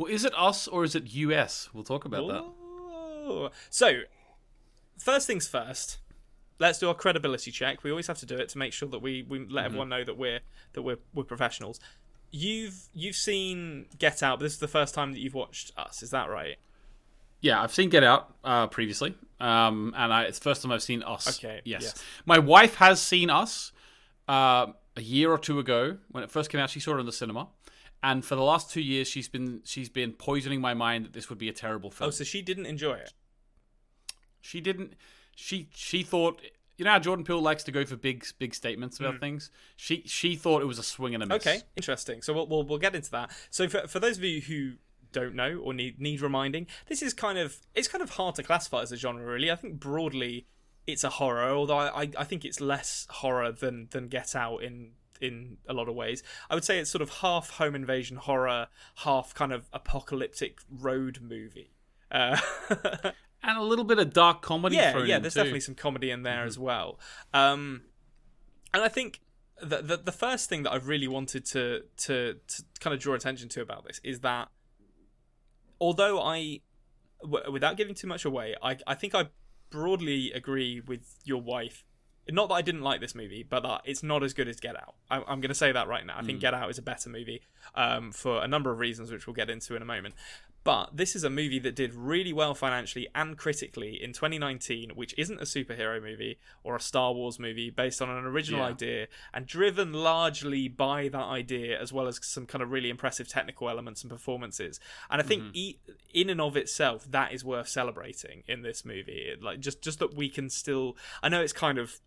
Well, is it us or is it US? We'll talk about that.
So, first things first. Let's do our credibility check. We always have to do it to make sure that we, we let everyone know that we're that we're we're professionals. You've you've seen Get Out, but this is the first time that you've watched Us. Is that right?
Yeah, I've seen Get Out uh, previously, um, and I, it's the first time I've seen Us.
Okay,
Yes.
yes.
My wife has seen Us uh, a year or two ago when it first came out. She saw it in the cinema, and for the last two years, she's been she's been poisoning my mind that this would be a terrible film.
Oh, so she didn't enjoy it.
she didn't. She she thought. You know how Jordan Peele likes to go for big big statements about things. She she thought it was a swing and a miss.
Mm. Okay, interesting. So we'll, we'll we'll get into that. So for for those of you who don't know or need need reminding, this is kind of it's kind of hard to classify as a genre. Really, I think broadly it's a horror, although I I, I think it's less horror than than Get Out in in a lot of ways. I would say it's sort of half home invasion horror, half kind of apocalyptic road movie. Uh,
and a little bit of dark comedy.
yeah, yeah. There's
too.
definitely some comedy in there as well. Um, and I think the, the the first thing that I've really wanted to to to kind of draw attention to about this is that although I, w- without giving too much away, I I think I broadly agree with your wife. Not that I didn't like this movie, but that it's not as good as Get Out. I, I'm going to say that right now. I think Get Out is a better movie um, for a number of reasons, which we'll get into in a moment. But this is a movie that did really well financially and critically in 2019, which isn't a superhero movie or a Star Wars movie based on an original
Yeah.
idea and driven largely by that idea, as well as some kind of really impressive technical elements and performances. And I think e- in and of itself, that is worth celebrating in this movie. Like just just that we can still. I know it's kind of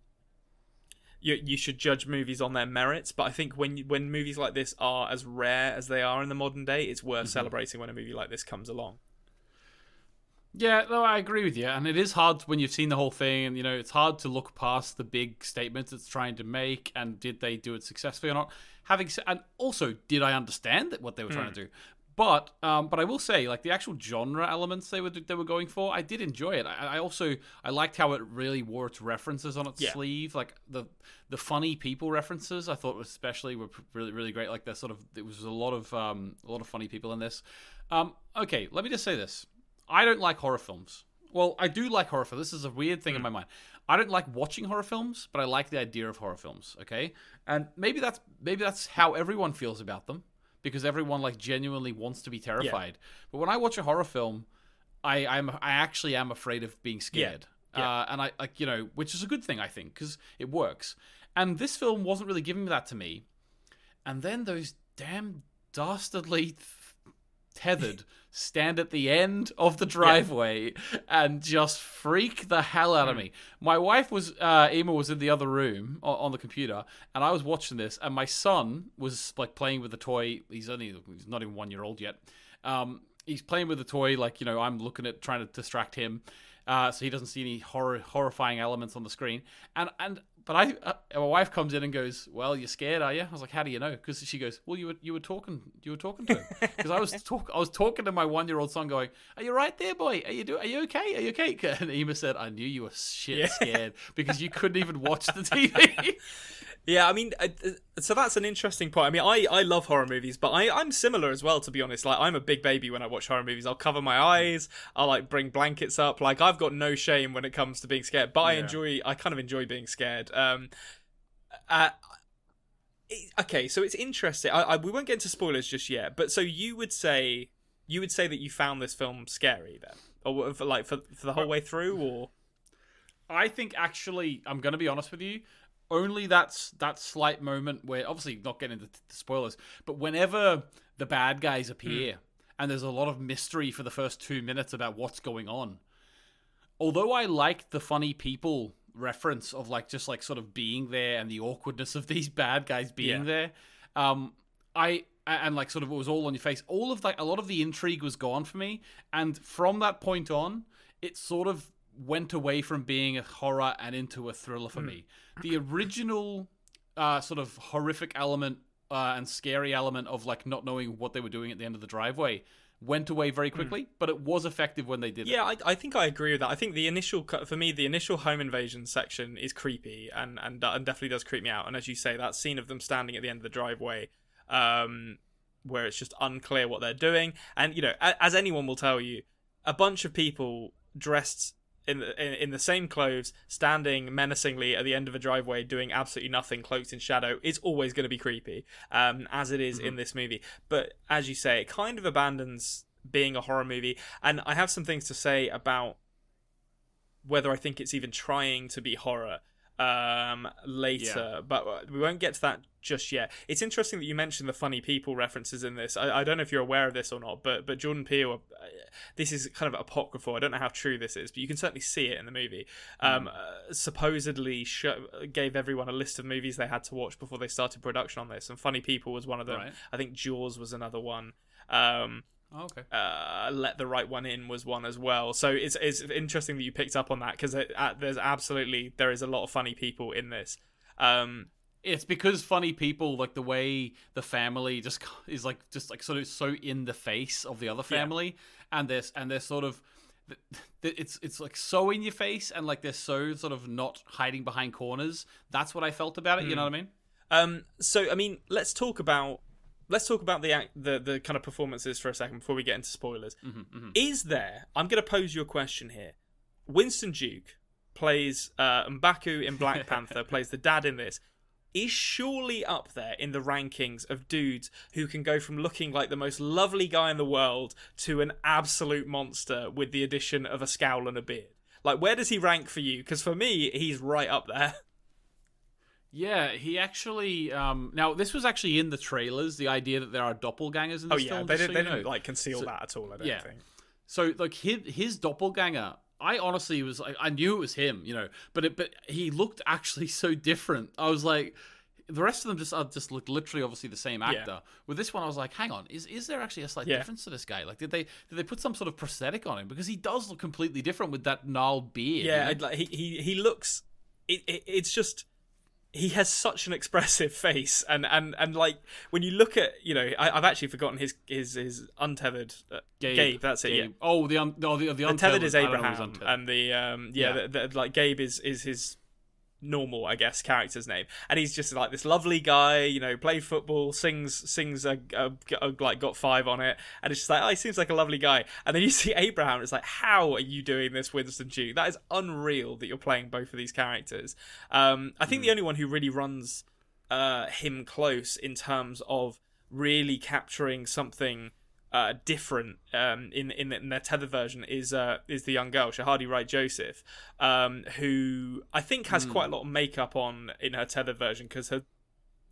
you, you should judge movies on their merits, but I think when when movies like this are as rare as they are in the modern day, it's worth mm-hmm. celebrating when a movie like this comes along.
Yeah, no, I agree with you. And it is hard when you've seen the whole thing, and you know, it's hard to look past the big statements it's trying to make. And did they do it successfully or not? Having and also, did I understand what they were trying mm. to do? But um, but I will say, like the actual genre elements they were they were going for, I did enjoy it. I, I also I liked how it really wore its references on its
Yeah.
sleeve, like the the funny people references. I thought especially were really really great. Like there's sort of there was a lot of um, a lot of funny people in this. Um, okay, let me just say this. I don't like horror films. Well, I do like horror films. This is a weird thing in my mind. I don't like watching horror films, but I like the idea of horror films. Okay, and maybe that's maybe that's how everyone feels about them because everyone like genuinely wants to be terrified. But when I watch a horror film, I I'm I actually am afraid of being scared.
Yeah.
Uh, and I like you know, which is a good thing I think because it works. And this film wasn't really giving that to me. And then those damn dastardly tethered stand at the end of the driveway and just freak the hell out of me. My wife was uh Emma was in the other room on, on the computer and I was watching this and my son was like playing with the toy. He's only he's not even 1 year old yet. Um he's playing with the toy like, you know, I'm looking at trying to distract him. Uh, so he doesn't see any horror, horrifying elements on the screen, and and but I, uh, my wife comes in and goes, "Well, you're scared, are you?" I was like, "How do you know?" Because she goes, "Well, you were you were talking you were talking to him." Because I was talk I was talking to my one year old son, going, "Are you right there, boy? Are you do Are you okay? Are you okay?" And Emma said, "I knew you were shit
Yeah.
scared because you couldn't even watch the TV."
Yeah, I mean, uh, uh, so that's an interesting point. I mean, I, I love horror movies, but I, I'm similar as well, to be honest. Like, I'm a big baby when I watch horror movies. I'll cover my eyes, I'll, like, bring blankets up. Like, I've got no shame when it comes to being scared, but I
Yeah.
enjoy, I kind of enjoy being scared. Um, uh, it- okay, so it's interesting. I, I, we won't get into spoilers just yet, but so you would say, you would say that you found this film scary then? Or, for, like, for, for the whole way through, or?
I think actually, I'm going to be honest with you. Only that's that slight moment where, obviously, not getting into the spoilers, but whenever the bad guys appear and there's a lot of mystery for the first two minutes about what's going on. Although I liked the funny people reference of like just like sort of being there and the awkwardness of these bad guys being
Yeah.
there, um, I and like sort of it was all on your face. All of like a lot of the intrigue was gone for me, and from that point on, it sort of went away from being a horror and into a thriller for me. The original uh, sort of horrific element uh, and scary element of like not knowing what they were doing at the end of the driveway went away very quickly, but it was effective when they did it.
Yeah, I, I think I agree with that. I think the initial, for me, the initial home invasion section is creepy and, and, and definitely does creep me out. And as you say, that scene of them standing at the end of the driveway, um, where it's just unclear what they're doing. And, you know, as anyone will tell you, a bunch of people dressed in the, in, in the same clothes, standing menacingly at the end of a driveway, doing absolutely nothing, cloaked in shadow, is always going to be creepy, um, as it is in this movie. But as you say, it kind of abandons being a horror movie. And I have some things to say about whether I think it's even trying to be horror um later but we won't get to that just yet. It's interesting that you mentioned the funny people references in this. I, I don't know if you're aware of this or not but but jordan peele uh, this is kind of apocryphal. I don't know how true this is but you can certainly see it in the movie. Um uh, supposedly show, gave everyone a list of movies they had to watch before they started production on this and funny people was one of them.
Right.
i think jaws was another one. Um
Oh, okay.
uh, let the right one in was one as well. So it's it's interesting that you picked up on that because uh, there's absolutely there is a lot of funny people in this. Um,
It's because funny people like the way the family just is like just like sort of so in the face of the other
Yeah.
family, and this and they're sort of it's it's like so in your face, and like they're so sort of not hiding behind corners. That's what I felt about it. You know what I mean?
um, so I mean, let's talk about let's talk about the act, the the kind of performances for a second before we get into spoilers. Is there? I'm going to pose you a question here. Winston Duke plays uh, M'Baku in Black Panther, plays the dad in this. Is surely up there in the rankings of dudes who can go from looking like the most lovely guy in the world to an absolute monster with the addition of a scowl and a beard. Like, where does he rank for you? Because for me, he's right up there.
Yeah, he actually. Um, now this was actually in the trailers. The idea that there are doppelgangers in this
Oh yeah,
film.
they
just
didn't,
so
they didn't
know.
like conceal
So-
that at all. I don't
yeah.
think.
So like his his doppelganger, I honestly was like I knew it was him, you know, but it but he looked actually so different. I was like the rest of them just are just look literally obviously the same actor. With this one I was like, hang on, is is there actually a slight
Yeah.
difference to this guy? Like did they did they put some sort of prosthetic on him because he does look completely different with that gnarled beard.
Yeah,
you know?
like he, he he looks. It, it it's just he has such an expressive face, and and and like when you look at you know I, I've actually forgotten his his his untethered uh, Gabe. That's it. Yeah.
Oh, the un- no, the the,
The
untethered
is
I don't know who's
Abraham,
untethered.
and the um yeah,
Yeah.
The, the, like Gabe is is his normal I guess character's name, and he's just like this lovely guy, you know, played football, sings sings a, a, a- like got five on it, and it's just like oh, he seems like a lovely guy, and then you see Abraham, it's like how are you doing this, Winston Duke? That is unreal that you're playing both of these characters. Um, I think
Hmm.
the only one who really runs uh him close in terms of really capturing something uh, different um, in in in their tether version is uh, is the young girl Shahadi Wright Joseph, um, who I think has quite a lot of makeup on in her tether version because her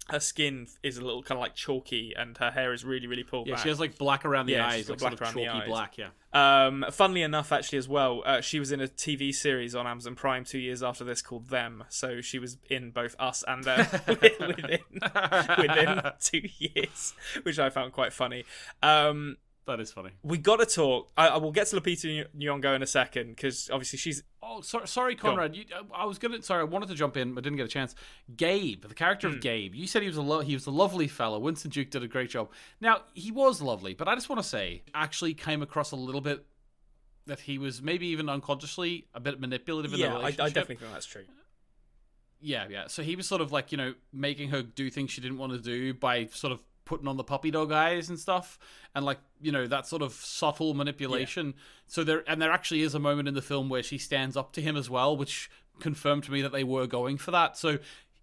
her skin is a little kind of like chalky and her hair is really really pulled
yeah,
back.
she has like black around the
Yeah,
eyes, like sort
black
of
around the
chalky
eyes.
black. Yeah.
Um, funnily enough, actually, as well, uh, she was in a TV series on Amazon Prime two years after this called Them. So she was in both Us and Them within within two years, which I found quite funny. Um,
That is funny.
We got to talk. I, I will get to Lupita Nyong'o in a second because obviously she's
Oh, sorry, sorry, Konrad. You, I was gonna. Sorry, I wanted to jump in, but didn't get a chance. Gabe, the character
Hmm.
of Gabe. You said he was a lo- he was a lovely fellow. Winston Duke did a great job. Now he was lovely, but I just want to say, actually came across a little bit that he was maybe even unconsciously a bit manipulative in
yeah.
the
I, I definitely think that's true.
Yeah, yeah. So he was sort of like, you know, making her do things she didn't want to do by sort of putting on the puppy dog eyes and stuff and like, you know, that sort of subtle manipulation. So there and there actually is a moment in the film where she stands up to him as well, which confirmed to me that they were going for that. So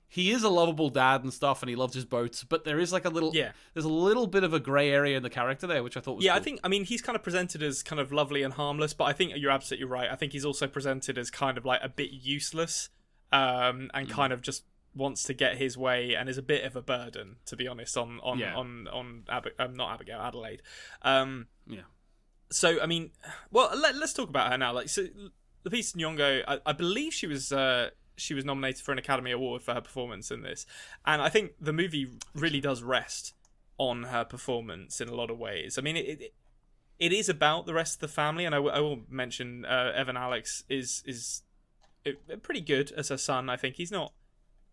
he is a lovable dad and stuff and he loves his boats, but there is like a little
Yeah.
there's a little bit of a grey area in the character there, which I thought was
Yeah, I think. I mean, he's kind of presented as kind of lovely and harmless, but I think you're absolutely right. I think he's also presented as kind of like a bit useless, um, and kind of just wants to get his way and is a bit of a burden, to be honest, on on
Yeah.
on on Ab- um, not Abigail Adelaide. Um,
Yeah.
so I mean, well, let, let's talk about her now. Like, so Lupita Nyong'o, I, I believe she was uh, she was nominated for an Academy Award for her performance in this, and I think the movie really does rest on her performance in a lot of ways. I mean, it. it it is about the rest of the family, and I will- mention uh, Evan Alex is is pretty good as her son. I think he's not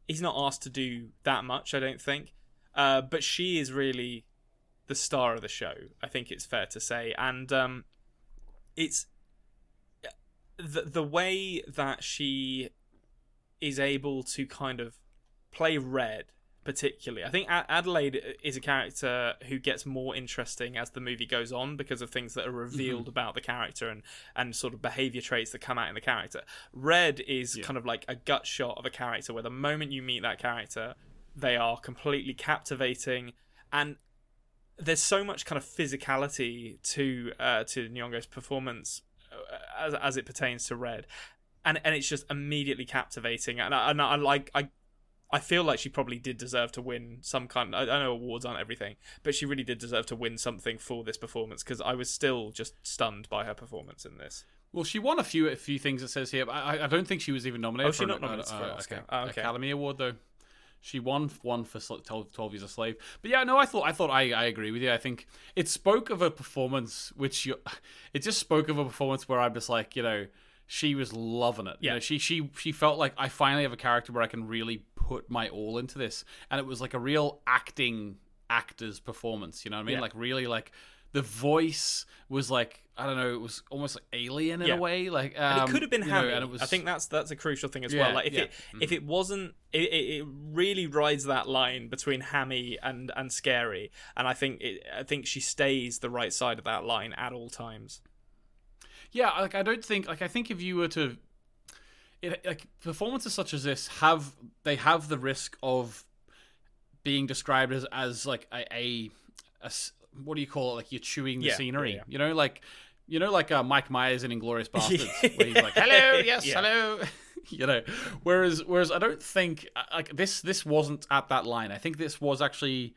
he's not asked to do that much. I don't think, uh, but she is really the star of the show. I think it's fair to say, and um, it's the the way that she is able to kind of play Red particularly. I think Adelaide is a character who gets more interesting as the movie goes on because of things that are revealed about the character and and sort of behavior traits that come out in the character. Red is kind of like a gut shot of a character where the moment you meet that character, they are completely captivating and there's so much kind of physicality to uh, to Nyong'o's performance uh, as as it pertains to Red, and and it's just immediately captivating. And I, and I like I I feel like she probably did deserve to win some kind. I, I know awards aren't everything, but she really did deserve to win something for this performance because I was still just stunned by her performance in this.
Well, she won a few a few things it says here. But I, I don't think she was even nominated
Oh, she not nominated
uh,
for an
uh,
Oscar. Oh, okay.
Academy Award though. She won one for 12, 12 Years a Slave. But yeah, no, I thought I thought I, I agree with you. I think it spoke of a performance which you, it just spoke of a performance where I'm just like, you know, she was loving it. You
Yeah.
know, she she she felt like I finally have a character where I can really put my all into this, and it was like a real acting actor's performance. You know what I mean?
Yeah.
Like really like. The voice was like I don't know. It was almost like alien in
Yeah.
a way. Like
And
um,
it could have been
you know,
Hammy.
and it was,
I think that's that's a crucial thing as
Yeah,
well. Like if
yeah. Mm-hmm.
it if it wasn't, it, it, it really rides that line between hammy and and scary. And I think it, I think she stays the right side of that line at all times.
Yeah, like I don't think like I think if you were to it like performances such as this have they have the risk of being described as as like a a what do you call it? Like you're chewing the
Yeah,
scenery
yeah,
you know like you know like uh, Mike Myers in Inglourious Basterds where he's like hello yes
Yeah.
hello. You know whereas whereas I don't think uh, like this this wasn't at that line. I think this was actually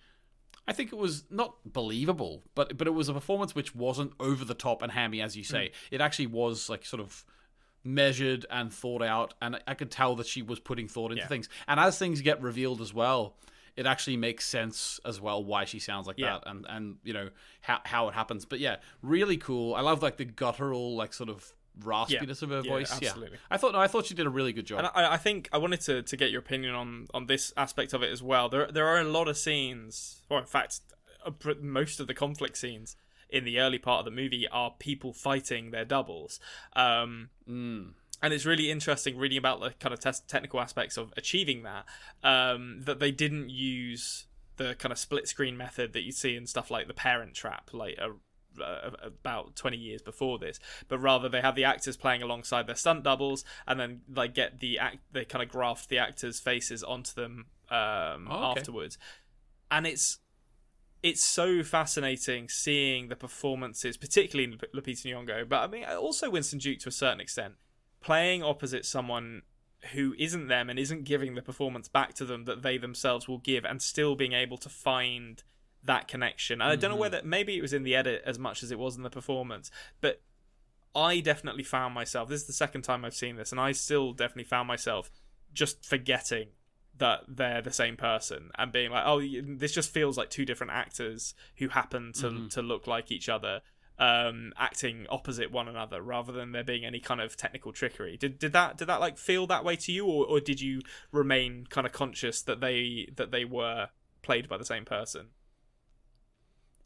I think it was not believable, but but it was a performance which wasn't over the top and hammy, as you mm. say. It actually was like sort of measured and thought out, and I could tell that she was putting thought into
Yeah.
things. And as things get revealed as well, it actually makes sense as well why she sounds like
Yeah.
that, and and you know how how it happens. But yeah, really cool. I love like the guttural like sort of raspiness of her
Yeah,
voice.
absolutely.
Yeah, I thought no, I thought she did a really good job.
And I, I think I wanted to, to get your opinion on, on this aspect of it as well. There there are a lot of scenes, or in fact, most of the conflict scenes in the early part of the movie are people fighting their doubles. Um,
Mm.
and it's really interesting reading about the kind of technical aspects of achieving that. Um, that they didn't use the kind of split screen method that you see in stuff like The Parent Trap, like a, uh, about 20 years before this, but rather they have the actors playing alongside their stunt doubles, and then like get the act, they kind of graft the actors' faces onto them um,
Oh, okay.
afterwards, and it's it's so fascinating seeing the performances, particularly in Lupita Nyong'o, but I mean also Winston Duke to a certain extent, playing opposite someone who isn't them and isn't giving the performance back to them that they themselves will give, and still being able to find that connection. And I don't know whether maybe it was in the edit as much as it was in the performance, but I definitely found myself. This is the second time I've seen this, and I still definitely found myself just forgetting that they're the same person and being like, oh, this just feels like two different actors who happen to to look like each other. Um, acting opposite one another rather than there being any kind of technical trickery. Did did that did that like feel that way to you, or, or did you remain kind of conscious that they that they were played by the same person?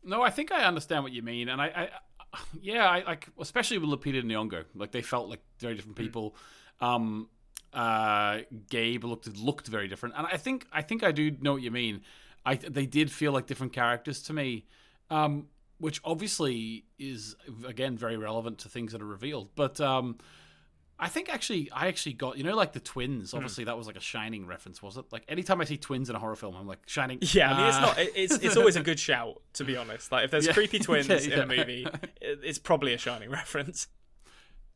No, I think I understand what you mean, and I, I yeah, I like especially with Lupita and Nyong'o, like they felt like very different people. Um, uh, Gabe looked looked very different, and I think I think I do know what you mean. I they did feel like different characters to me, um, which obviously is again very relevant to things that are revealed. But um, I think actually I actually got you know like the twins. Obviously that was like a Shining reference, was it? Like anytime I see twins in a horror film, I'm like Shining.
Yeah, I mean, it's
ah.
not. It's it's always a good shout, to be honest. Like if there's
Yeah.
creepy twins
Yeah,
in a movie, it's probably a Shining reference.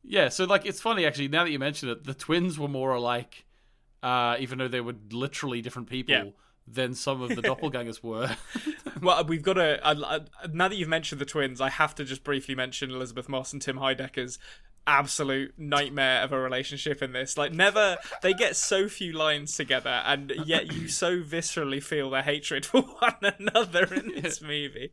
Yeah, so like it's funny actually. Now that you mention it, the twins were more alike, uh, even though they were literally different people
Yeah.
than some of the doppelgangers were.
Well, we've got to. I, I, now that you've mentioned the twins, I have to just briefly mention Elisabeth Moss and Tim Heidecker's absolute nightmare of a relationship in this. Like, never. They get so few lines together, and yet you so viscerally feel their hatred for one another in this movie.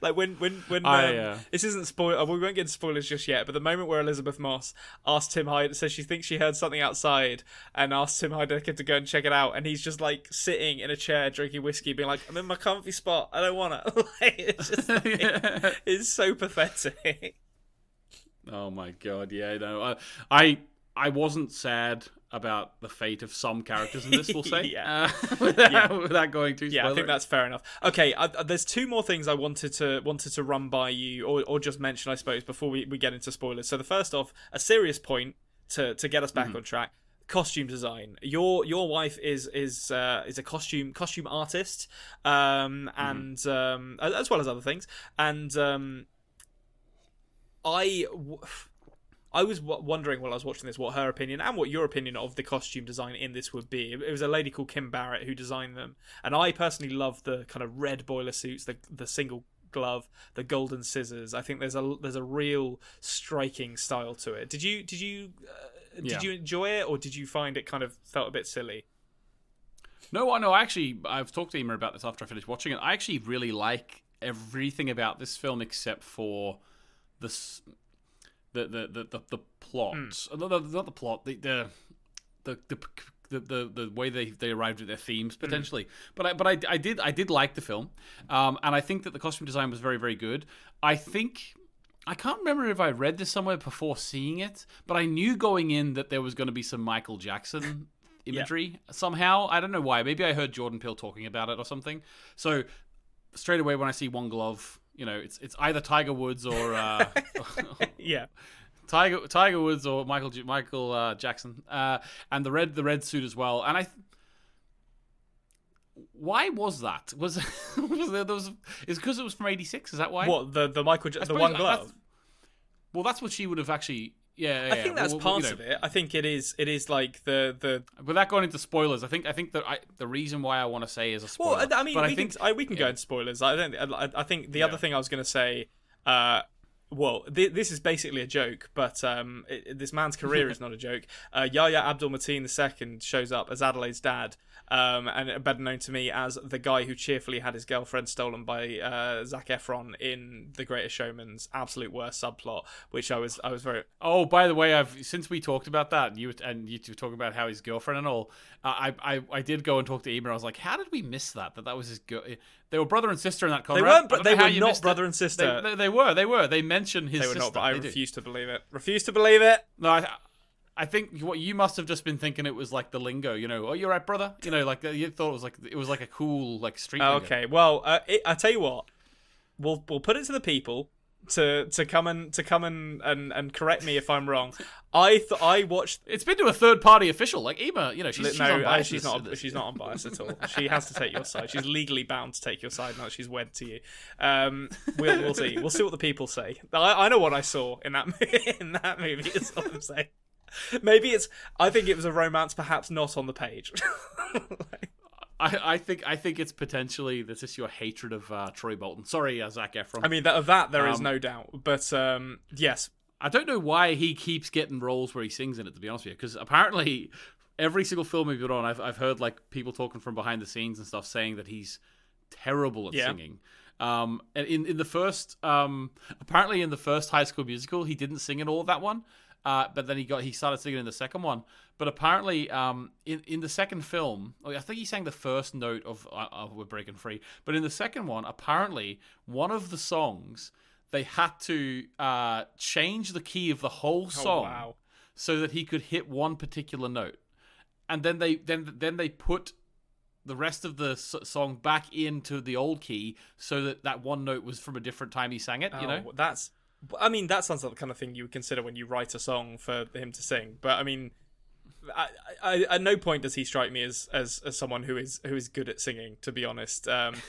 Like when when when um,
I, uh,
this isn't spoil. We won't get into spoilers just yet. But the moment where Elisabeth Moss asks Tim Heidecker, says she thinks she heard something outside, and asks Tim Heidecker to go and check it out, and he's just like sitting in a chair drinking whiskey, being like, "I'm in my comfy spot. I don't want to." like, it's just like, it's so pathetic.
Oh my god, yeah, no, I, I I wasn't sad about the fate of some characters in this. We'll say,
Yeah.
uh, without, without going too.
Yeah, I think that's fair enough. Okay, I, I- there's two more things I wanted to wanted to run by you, or, or just mention, I suppose, before we, we get into spoilers. So the first off, a serious point to to get us back on track. Costume design. Your your wife is is uh, is a costume costume artist, um, and um, as as well as other things. And um, I I was w- wondering while I was watching this what her opinion and what your opinion of the costume design in this would be. It was a lady called Kym Barrett who designed them, and I personally love the kind of red boiler suits, the the single glove, the golden scissors. I think there's a there's a real striking style to it. Did you did you uh, did
Yeah.
you enjoy it or did you find it kind of felt a bit silly?
No, I know. I actually, I've talked to Emma about this after I finished watching it. I actually really like everything about this film except for the the the the, the, the plot. Hmm. Uh, no, not the plot. The the the. the the, the, the way they, they arrived at their themes hmm. potentially, but I but I, I did I did like the film, um, and I think that the costume design was very very good. I think I can't remember if I read this somewhere before seeing it, but I knew going in that there was going to be some Michael Jackson imagery somehow. I don't know why. Maybe I heard Jordan Peele talking about it or something. So straight away when I see one glove, you know, it's it's either Tiger Woods or uh,
Yeah.
Tiger Tiger Woods or Michael Michael uh, Jackson, uh, and the red the red suit as well. And I. Why was that? Was was there, there was is because it was from '86? Is that why?
What the the Michael J- the one
that's-
glove?
Well, that's what she would have actually. Yeah, yeah
I think that's
well,
part
you know,
of it. I think it is it is like the the
Without going into spoilers, I think I think that I, the reason why I want to say is a spoiler.
Well, I mean,
but
we
I think
can, I, we can go into spoilers. I don't. I, I think the other thing I was going to say. Uh, well, th- this is basically a joke, but um, it, this man's career is not a joke. Uh, Yahya Abdul Mateen II shows up as Adelaide's dad, um, and better known to me as the guy who cheerfully had his girlfriend stolen by uh, Zac Efron in The Greatest Showman's absolute worst subplot, which I was I was very
Oh, by the way, I've since we talked about that, and you and you two talking about how his girlfriend and all. Uh, I, I I did go and talk to Emma. I was like, how did we miss that? That that was his girl. They were brother and sister in that. Konrad.
They
weren't,
but they were not
missed it.
brother and sister.
They, they, they were. They were. They mentioned his
they were
sister.
not, but I refuse to believe it. Refuse to believe it.
No, I, I think what you must have just been thinking it was like the lingo. You know, oh, you're right, brother. You know, like you thought it was like it was like a cool like street. lingo.
Okay, well, uh, it, I tell you what, we'll we'll put it to the people to to come and to come and and, and correct me if I'm wrong. I th- I watched.
It's been to a third party official like Emma. You know, she's, she's
no, uh, she's not. She's not unbiased at all. She has to take your side. She's legally bound to take your side now she's wed to you. Um, we'll we'll see. We'll see what the people say. I, I know what I saw in that in that movie. Is all I'm saying. Maybe it's. I think it was a romance, perhaps not on the page.
I, I think I think it's potentially this is your hatred of uh, Troy Bolton. Sorry, uh, Zac Efron.
I mean, that, of that there is
Um,
no doubt. But um, yes,
I don't know why he keeps getting roles where he sings in it. To be honest with you, because apparently every single film we've been on, I've I've heard like people talking from behind the scenes and stuff saying that he's terrible at
Yeah.
singing. Um, and in in the first, um, apparently in the first High School Musical, he didn't sing in all of that one. Uh, but then he got he started singing in the second one. But apparently, um, in in the second film, oh, I think he sang the first note of uh, uh, "We're Breaking Free." But in the second one, apparently, one of the songs they had to uh, change the key of the whole song
wow.
so that he could hit one particular note, and then they then then they put the rest of the s- song back into the old key so that that one note was from a different time he sang it. You know,
Oh, that's. I mean, that sounds like the kind of thing you would consider when you write a song for him to sing. But I mean, I, I, at no point does he strike me as, as as someone who is who is good at singing. To be honest. Um,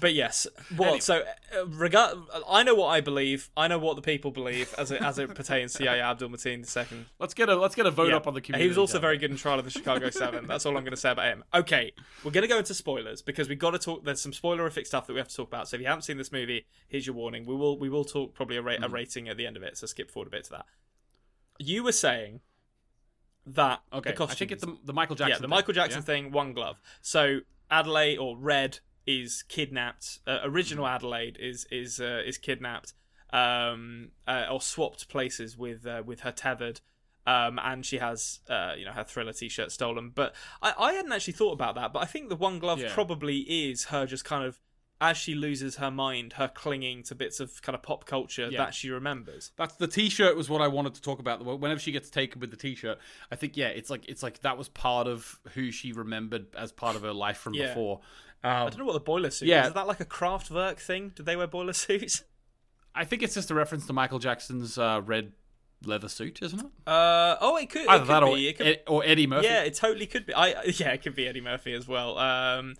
but yes, well, so uh, regard. I know what I believe. I know what the people believe as it as it pertains to Yahya Abdul Mateen II.
let's get a let's get a vote
Yeah.
up on the community.
He was also very good in Trial of the Chicago Seven. That's all I'm going to say about him. Okay, we're going to go into spoilers because we've got to talk. There's some spoilerific stuff that we have to talk about. So if you haven't seen this movie, here's your warning. We will we will talk probably a, ra- a rating at the end of it. So skip forward a bit to that. You were saying that
okay. I think it's the, the Michael Jackson.
yeah the
thing,
Michael Jackson
yeah?
thing. One glove. So Adelaide or Red is kidnapped. Uh, original
Mm.
Adelaide is is uh, is kidnapped um, uh, or swapped places with uh, with her tethered. Um, and she has, uh, you know, her thriller T-shirt stolen. But I, I hadn't actually thought about that. But I think the one glove
Yeah.
probably is her just kind of, as she loses her mind, her clinging to bits of kind of pop culture
Yeah.
that she remembers.
That's the T-shirt was what I wanted to talk about. Whenever she gets taken with the T-shirt, I think yeah, it's like it's like that was part of who she remembered as part of her life from
Yeah.
before.
I
Um,
don't know what the boiler suit
Yeah.
is. Is that like a Kraftwerk thing? Did they wear boiler suits?
I think it's just a reference to Michael Jackson's uh, red leather suit, isn't it?
Uh, oh, it could, it
Either
could
that or,
be. It could
Ed- or Eddie Murphy.
Yeah, it totally could be. I yeah, it could be Eddie Murphy as well. Um,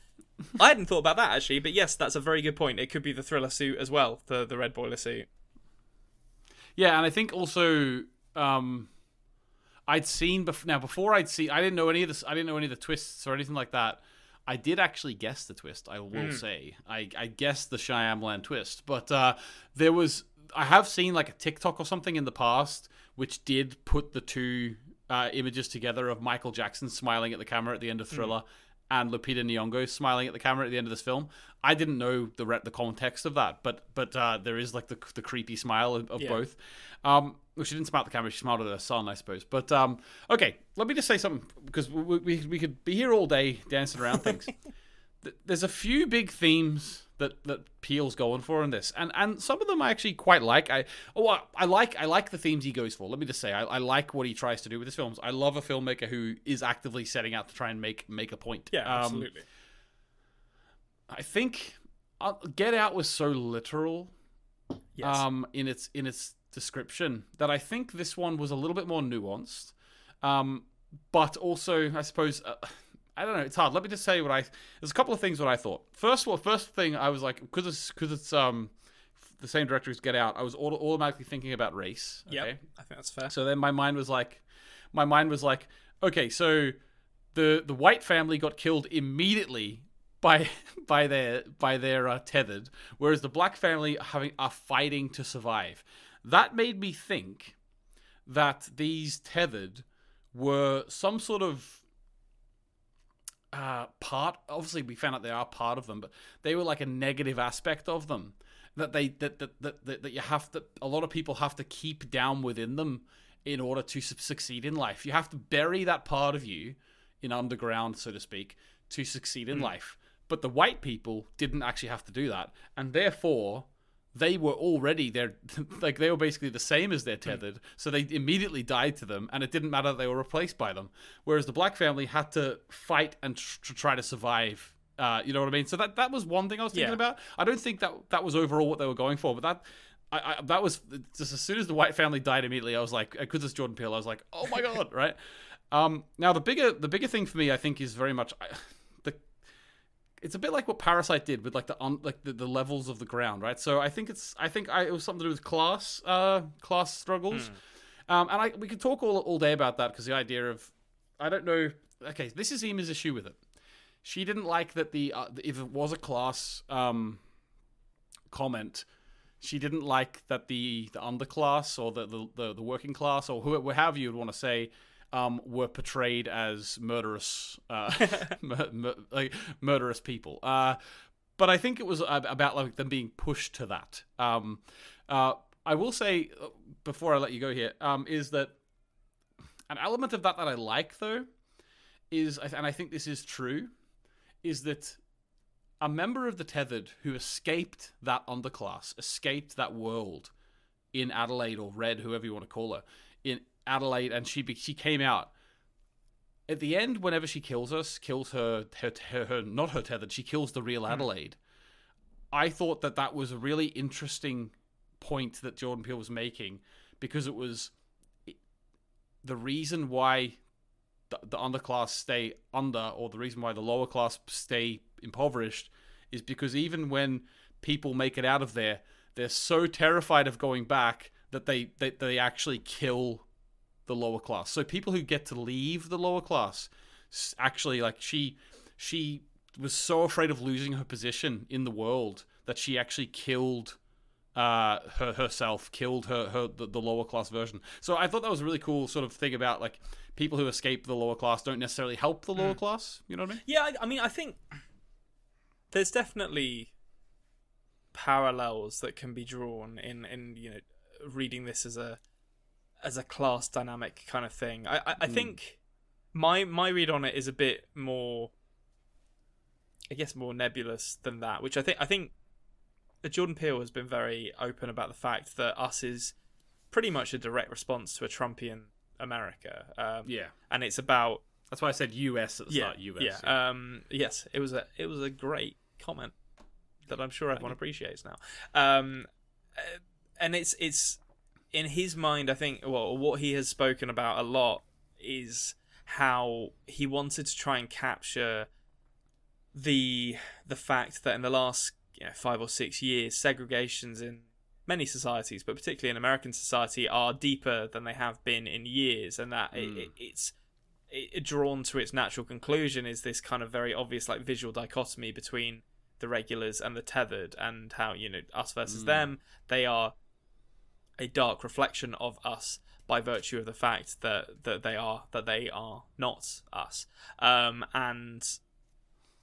I hadn't thought about that actually, but yes, that's a very good point. It could be the thriller suit as well, the the red boiler suit.
Yeah, and I think also um, I'd seen bef- now before I'd seen I didn't know any of this I didn't know any of the twists or anything like that. I did actually guess the twist. I will say I, I guessed the Shyamalan twist, but uh, there was I have seen like a TikTok or something in the past which did put the two uh, images together of Michael Jackson smiling at the camera at the end of Thriller and Lupita Nyong'o smiling at the camera at the end of this film. I didn't know the re- the context of that, but but uh, there is like the the creepy smile of, of
Yeah.
both. Um, well, she didn't smile at the camera; she smiled at her son, I suppose. But um, okay, let me just say something because we, we we could be here all day dancing around things. There's a few big themes that that Peele's going for in this, and and some of them I actually quite like. I oh I, I like I like the themes he goes for. Let me just say I, I like what he tries to do with his films. I love a filmmaker who is actively setting out to try and make make a point.
Yeah,
Um,
absolutely.
I think uh, Get Out was so literal
Yes.
um, in its in its description that I think this one was a little bit more nuanced, um, but also I suppose uh, I don't know. It's hard. Let me just say what I. There's a couple of things what I thought. First of all, first thing I was like because it's because it's um the same director as Get Out. I was auto- automatically thinking about race. Okay?
I think that's fair.
So then my mind was like, my mind was like, okay, so the the white family got killed immediately by by their by their uh, tethered, whereas the black family are having are fighting to survive. That made me think that these tethered were some sort of uh, part. Obviously, we found out they are part of them, but they were like a negative aspect of them that they that that that, that, that you have to. A lot of people have to keep down within them in order to succeed in life. You have to bury that part of you in underground, so to speak, to succeed in life. But the white people didn't actually have to do that, and therefore they were already there like they were basically the same as their tethered so they immediately died to them and it didn't matter that they were replaced by them. Whereas the black family had to fight and tr- try to survive uh, you know what i mean? So that that was one thing i was thinking
Yeah.
about. I don't think that that was overall what they were going for but that I, I, that was just as soon as the white family died immediately i was like because it's jordan peele i was like oh my god right? Um, now the bigger the bigger thing for me i think is very much I, it's a bit like what Parasite did with like the un, like the, the levels of the ground, right? So I think it's I think I, it was something to do with class uh class struggles, um, and I we could talk all all day about that because the idea of I don't know. Okay, this is Emma's issue with it. She didn't like that the uh, if it was a class um comment. She didn't like that the the underclass or the the, the, the working class or whoever however you would want to say um, were portrayed as murderous, uh, mur- mur- like murderous people. Uh, but I think it was about like them being pushed to that. Um, uh, I will say uh, before I let you go here um, is that an element of that that I like though is, and I think this is true, is that a member of the tethered who escaped that underclass, escaped that world in Adelaide or Red, whoever you want to call her, in Adelaide, and she be- she came out. At the end, whenever she kills us, kills her, her, her, her not her tethered, she kills the real mm. Adelaide. I thought that that was a really interesting point that Jordan Peele was making because it was the reason why the, the underclass stay under, or the reason why the lower class stay impoverished, is because even when people make it out of there, they're so terrified of going back that they they, they actually kill the lower class. So people who get to leave the lower class actually like she she was so afraid of losing her position in the world that she actually killed uh, her herself, killed her her the, the lower class version. So I thought that was a really cool sort of thing about like people who escape the lower class don't necessarily help the lower class. You know what I mean?
Yeah, I, I mean, I think there's definitely parallels that can be drawn in in you know reading this as a as a class dynamic kind of thing. I I, I think my my read on it is a bit more, I guess, more nebulous than that. Which I think I think Jordan Peele has been very open about the fact that Us is pretty much a direct response to a Trumpian America. Um,
Yeah.
and it's about
That's why I said US at the
yeah,
start. US.
yeah. Um, yes, it was a it was a great comment that I'm sure everyone appreciates now. Um, uh, and it's it's in his mind. I think well, what he has spoken about a lot is how he wanted to try and capture the the fact that in the last you know, five or six years, segregations in many societies, but particularly in American society, are deeper than they have been in years, and that it, it, hmm. it's it, drawn to its natural conclusion is this kind of very obvious like visual dichotomy between the regulars and the tethered and how you know us versus hmm. them they are a dark reflection of us by virtue of the fact that that they are that they are not us. Um and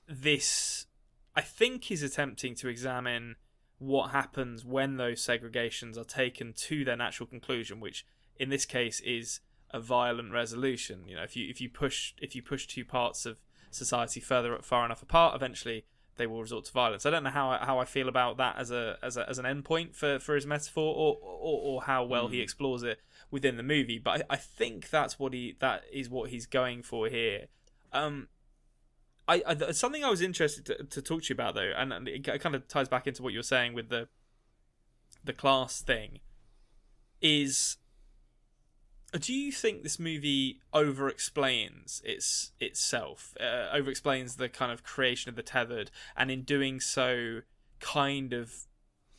this i think is attempting to examine what happens when those segregations are taken to their natural conclusion which in this case is a violent resolution. You know if you if you push if you push two parts of society further far enough apart eventually they will resort to violence i don't know how I, how i feel about that as a as, a, as an endpoint for for his metaphor or or, or how well he explores it within the movie but I, I think that's what he that is what he's going for here um I, I something I was interested to, to talk to you about though, and it kind of ties back into what you're saying with the the class thing. Is do you think this movie over explains its itself? Uh, over explains the kind of creation of the tethered, and in doing so, kind of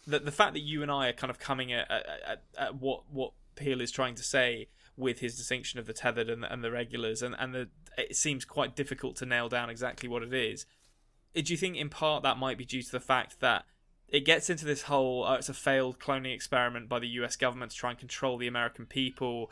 the the fact that you and I are kind of coming at, at, at, at what what Peele is trying to say with his distinction of the tethered and and the regulars, and and the it seems quite difficult to nail down exactly what it is. Do you think in part that might be due to the fact that it gets into this whole oh, it's a failed cloning experiment by the US government to try and control the American people,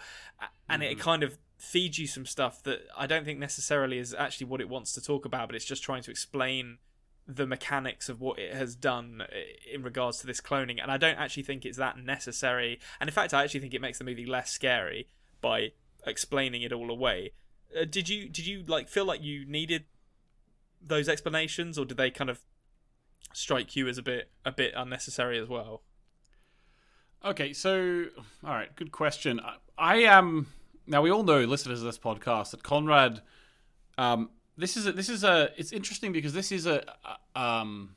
and it mm. kind of feeds you some stuff that I don't think necessarily is actually what it wants to talk about, but it's just trying to explain the mechanics of what it has done uh, in regards to this cloning and I don't actually think it's that necessary and in fact I actually think it makes the movie less scary by explaining it all away. Uh, did you did you like feel like you needed those explanations or did they kind of strike you as a bit a bit unnecessary as well
Okay, so all right, good question. I, I am now. We all know, listeners of this podcast, that Konrad. Um, this is a, this is a. It's interesting because this is a, a um,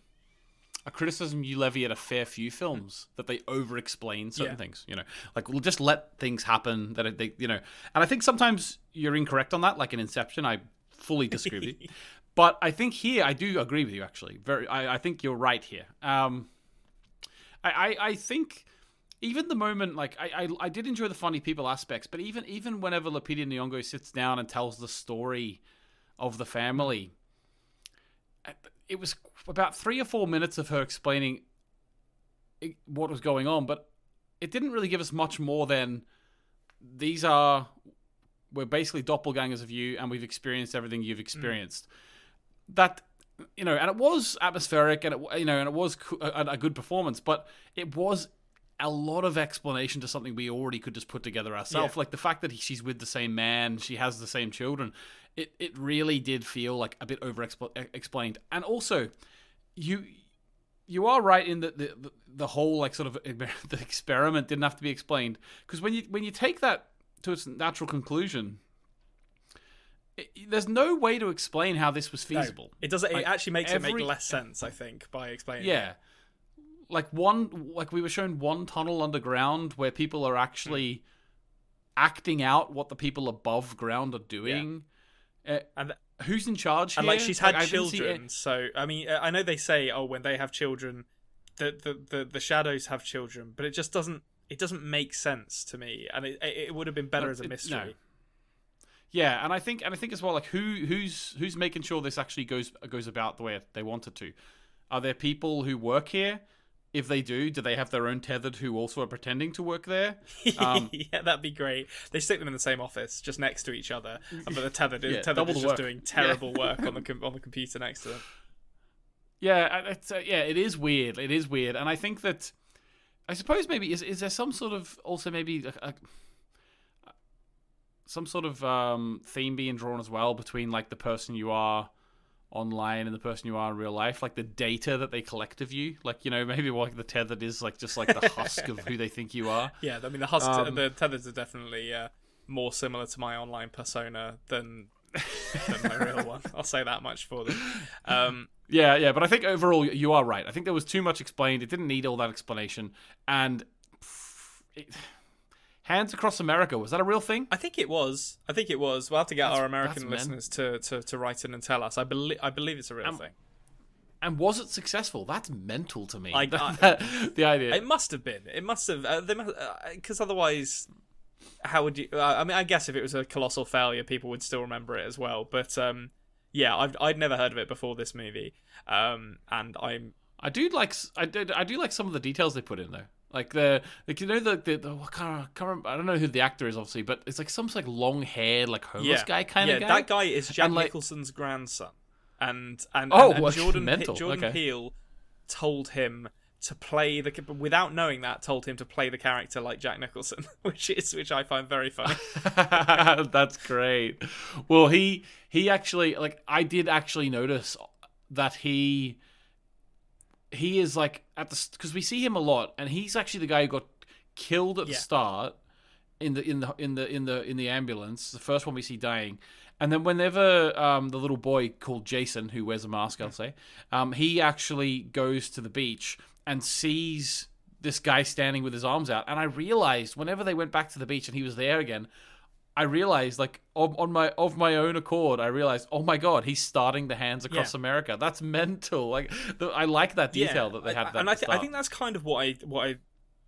a criticism you levy at a fair few films that they over-explain certain
Yeah.
things. You know, like we'll just let things happen that they, you know. And I think sometimes you're incorrect on that. Like in Inception, I fully disagree with you. But I think here I do agree with you. Actually, very. I, I think you're right here. Um, I, I, I think even the moment like I, I I did enjoy the funny people aspects, but even even whenever Lupita Nyong'o sits down and tells the story of the family, it was about three or four minutes of her explaining what was going on, but it didn't really give us much more than these are we're basically doppelgangers of you, and we've experienced everything you've experienced. That you know, and it was atmospheric, and it you know, and it was co- a, a good performance, but it was a lot of explanation to something we already could just put together ourselves.
Yeah.
Like the fact that he, she's with the same man, she has the same children. It it really did feel like a bit over explained, and also you you are right in that the, the the whole like sort of the experiment didn't have to be explained because when you when you take that to its natural conclusion, it, there's no way to explain how this was
No,
feasible.
it does. It
Like,
actually makes it make less sense, I think, by explaining. it.
Yeah. Like one like we were shown one tunnel underground where people are actually acting out what the people above ground are doing. Uh,
and th-
who's in charge here?
and like she's had
I
children.
it-
So I mean, uh, I know they say, oh, when they have children, the the the, the shadows have children, but it just doesn't. It doesn't make sense to me, and it it it would have been better
No,
as a
it-
mystery.
no. Yeah, and I think and I think as well like who who's who's making sure this actually goes goes about the way they want it to. Are there people who work here? If they do, do they have their own tethered who also are pretending to work there? Um,
yeah, that'd be great. They stick them in the same office, just next to each other, but the tethered,
Yeah,
tethered is just
work.
doing terrible work on the com- on the computer next to them.
Yeah, it's, uh, yeah, it is weird. It is weird, and I think that I suppose maybe is is there some sort of also maybe a, a, some sort of um, theme being drawn as well between like the person you are online and the person you are in real life, like the data that they collect of you, like you know maybe like the tethered is like just like the husk of who they think you are.
Yeah, I mean the husks,
Um,
the tethers are definitely uh, more similar to my online persona than than my real one. I'll say that much for them. Um,
Yeah, yeah, but I think overall you are right. I think there was too much explained. It didn't need all that explanation, and. It, Hands Across America was that a real thing?
I think it was. I think it was. We'll have to get
That's-
our American listeners to, to, to write in and tell us. I believe I believe it's a real thing.
And was it successful? That's mental to me.
I-
the idea.
It must have been. It must have. Uh, because otherwise, how would you? Uh, I mean, I guess if it was a colossal failure, people would still remember it as well. But um, yeah, I've I'd never heard of it before this movie. Um, and I'm
I do like I did I do like some of the details they put in though. Like the like you know the the, the what kind of, can't remember, I don't know who the actor is obviously, but it's like some like long haired like homeless
yeah
guy kind
yeah,
of guy.
Yeah, that guy is Jack
And, like-
Nicholson's grandson, and and
Oh,
and, and
well,
Jordan
mental,
Jordan
okay.
Peele told him to play the without knowing that told him to play the character like Jack Nicholson, which is which I find very funny.
That's great. Well, he he actually like I did actually notice that he he is like at the because we see him a lot, and he's actually the guy who got killed at the start in the in the in the in the in the ambulance. The first one we see dying. And then whenever um, the little boy called Jason, who wears a mask, I'll say, um, he actually goes to the beach and sees this guy standing with his arms out. And I realized whenever they went back to the beach and he was there again, I realized like on, on my of my own accord, I realized, oh my god, he's starting the hands across
Yeah.
America. That's mental. Like the, I like that detail that they have. That
and I, th- I think that's kind of what I what I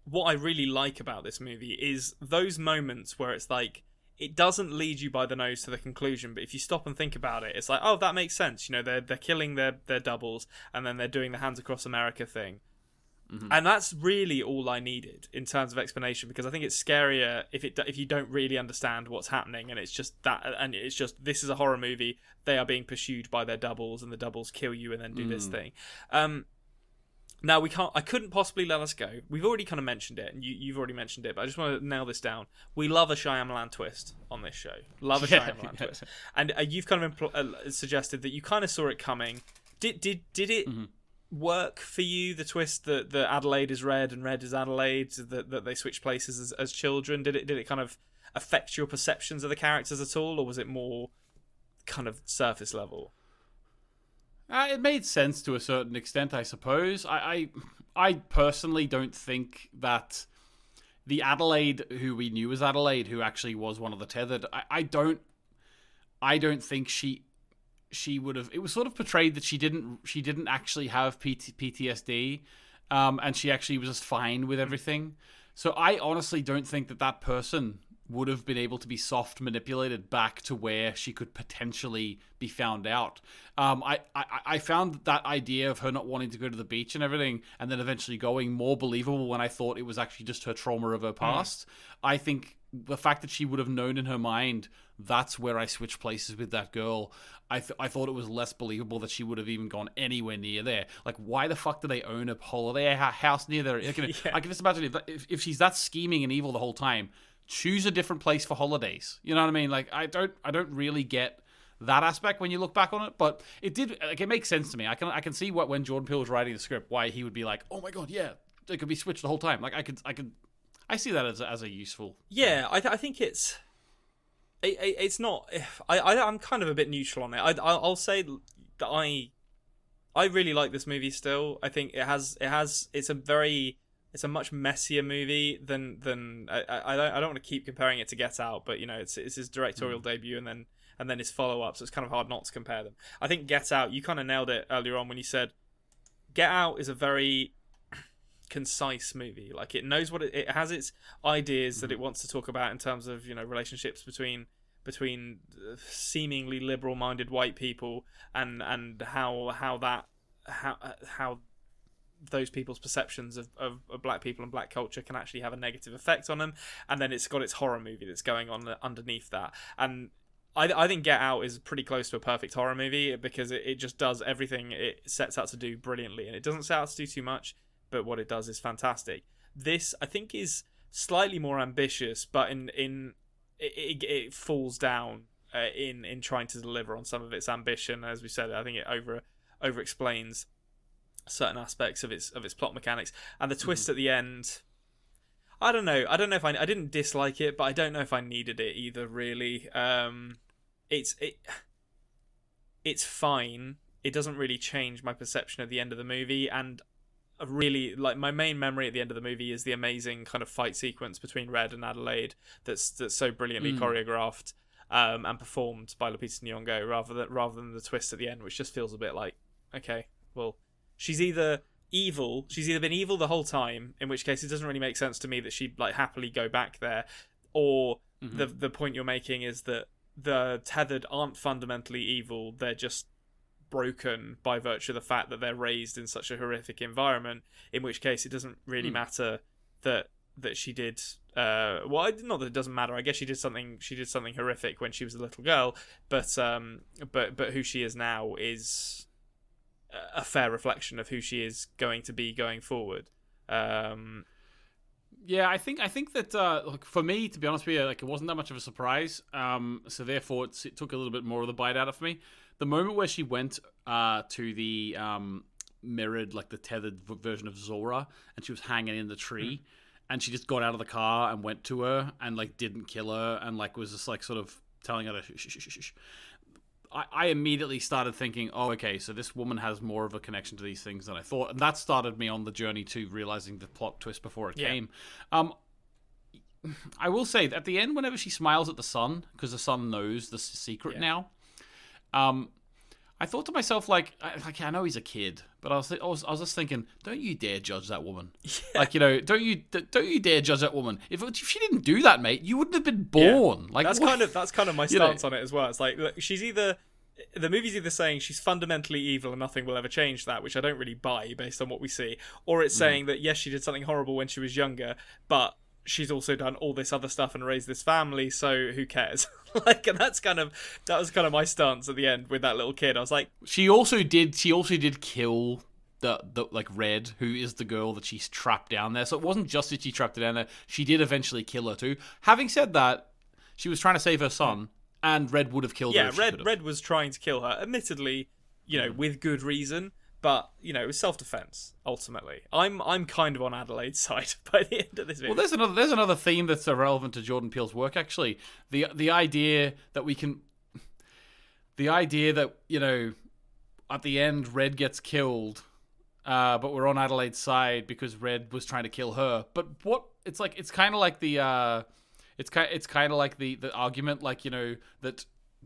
what I really like about this movie is those moments where it's like it doesn't lead you by the nose to the conclusion, but if you stop and think about it, it's like, oh, that makes sense. You know, they're they're killing their their doubles, and then they're doing the hands across America thing.
Mm-hmm.
And that's really all I needed in terms of explanation because I think it's scarier if it if you don't really understand what's happening and it's just that and it's just this is a horror movie they are being pursued by their doubles and the doubles kill you and then do
Mm.
this thing. Um, now we can't. I couldn't possibly let us go. We've already kind of mentioned it, and you, you've already mentioned it, but I just want to nail this down. We love a Shyamalan twist on this show. Love a
Yeah,
Shyamalan
yeah.
twist, and uh, you've kind of impl- uh, suggested that you kind of saw it coming. Did did did it
Mm-hmm.
Work for you? The twist that, that Adelaide is red and red is Adelaide. That that they switch places as, as children. Did it did it kind of affect your perceptions of the characters at all, or was it more kind of surface level?
Uh, it made sense to a certain extent, I suppose. I, I, I personally don't think that the Adelaide who we knew as Adelaide, who actually was one of the tethered, I, I don't, I don't think she, she would have. It was sort of portrayed that she didn't, she didn't actually have PT, PTSD, um, and she actually was just fine with everything. So I honestly don't think that that person would have been able to be soft manipulated back to where she could potentially be found out. Um, I, I, I found that idea of her not wanting to go to the beach and everything, and then eventually going more believable when I thought it was actually just her trauma of her past. I think the fact that she would have known in her mind that's where I switched places with that girl. I th- I thought it was less believable that she would have even gone anywhere near there. Like, why the fuck do they own a holiday house near there? I can,
Yeah.
I can just imagine if, if if she's that scheming and evil the whole time, choose a different place for holidays. You know what I mean? Like, I don't I don't really get that aspect when you look back on it, but it did like it makes sense to me. I can I can see what when Jordan Peele was writing the script, why he would be like, oh my god, yeah, they could be switched the whole time. Like I could I could I see that as a, as a useful.
Yeah, I, th- I think it's it, it, it's not. I, I I'm kind of a bit neutral on it. I I'll I'll say that I I really like this movie still. I think it has it has it's a very it's a much messier movie than than I I, don't I don't want to keep comparing it to Get Out, but you know it's it's his directorial mm. debut and then and then his follow up, so it's kind of hard not to compare them. I think Get Out, you kind of nailed it earlier on when you said Get Out is a very concise movie. Like it knows what it, it has its ideas that it mm-hmm. wants to talk about in terms of you know relationships between between uh, seemingly liberal-minded white people and and how how that how uh, how those people's perceptions of, of, of black people and black culture can actually have a negative effect on them. And then it's got its horror movie that's going on underneath that. And I, I think Get Out is pretty close to a perfect horror movie because it, it just does everything it sets out to do brilliantly. And it doesn't set out to do too much but what it does is fantastic. This I think is slightly more ambitious, but in in it, it, it falls down uh, in in trying to deliver on some of its ambition. As we said, I think it over over explains certain aspects of its of its plot mechanics and the twist at the end. I don't know. I don't know if I I didn't dislike it, but I don't know if I needed it either. Really, um, it's it it's fine. It doesn't really change my perception of the end of the movie, and really like my main memory at the end of the movie is the amazing kind of fight sequence between Red and Adelaide that's that's so brilliantly choreographed um, and performed by Lupita Nyong'o rather than rather than the twist at the end, which just feels a bit like okay, well, she's either evil, she's either been evil the whole time, in which case it doesn't really make sense to me that she'd like happily go back there, or the the point you're making is that the tethered aren't fundamentally evil; they're just broken by virtue of the fact that they're raised in such a horrific environment. In which case, it doesn't really matter that that she did. Uh, well, not that it doesn't matter. I guess she did something. She did something horrific when she was a little girl, but um, but but who she is now is a fair reflection of who she is going to be going forward. Um,
Yeah, I think I think that uh, look, for me, to be honest with you, like it wasn't that much of a surprise. Um, so therefore, it's, it took a little bit more of the bite out of me. The moment where she went uh, to the um, mirrored, like the tethered v- version of Zora, and she was hanging in the tree, and she just got out of the car and went to her and like didn't kill her, and like was just like sort of telling her to shh, shh, shh, shh, shh. I, I immediately started thinking, oh, okay, so this woman has more of a connection to these things than I thought, and that started me on the journey to realizing the plot twist before it
Yeah.
came. Um, I will say at the end, whenever she smiles at the sun, because the sun knows the secret
Yeah.
now, um, I thought to myself, like, I, like I know he's a kid, but I was, I was, I was just thinking, don't you dare judge that woman. Like, you know, don't you, don't you dare judge that woman. If, if she didn't do that, mate, you wouldn't have been born. Like,
that's
what-
kind of that's kind of my
You know-
stance on it as well. It's like look, she's either the movie's either saying she's fundamentally evil and nothing will ever change that, which I don't really buy based on what we see, or it's saying that yes, she did something horrible when she was younger, but she's also done all this other stuff and raised this family, so who cares? like, and that's kind of that was kind of my stance at the end with that little kid. I was like,
She also did. She also did kill the the like Red, who is the girl that she's trapped down there. So it wasn't just that she trapped her down there. She did eventually kill her too. Having said that, she was trying to save her son, and Red would have killed her.
yeah, Red. Red was trying to kill her, admittedly, you know, mm. with good reason. But you know, it was self-defense. Ultimately, I'm I'm kind of on Adelaide's side by the end of this video.
Well, there's another there's another theme that's relevant to Jordan Peele's work. Actually, the the idea that we can, the idea that you know, at the end, Red gets killed, uh, but we're on Adelaide's side because Red was trying to kill her. But what it's like, it's kind of like the, uh, it's kind it's kind of like the the argument, like you know that.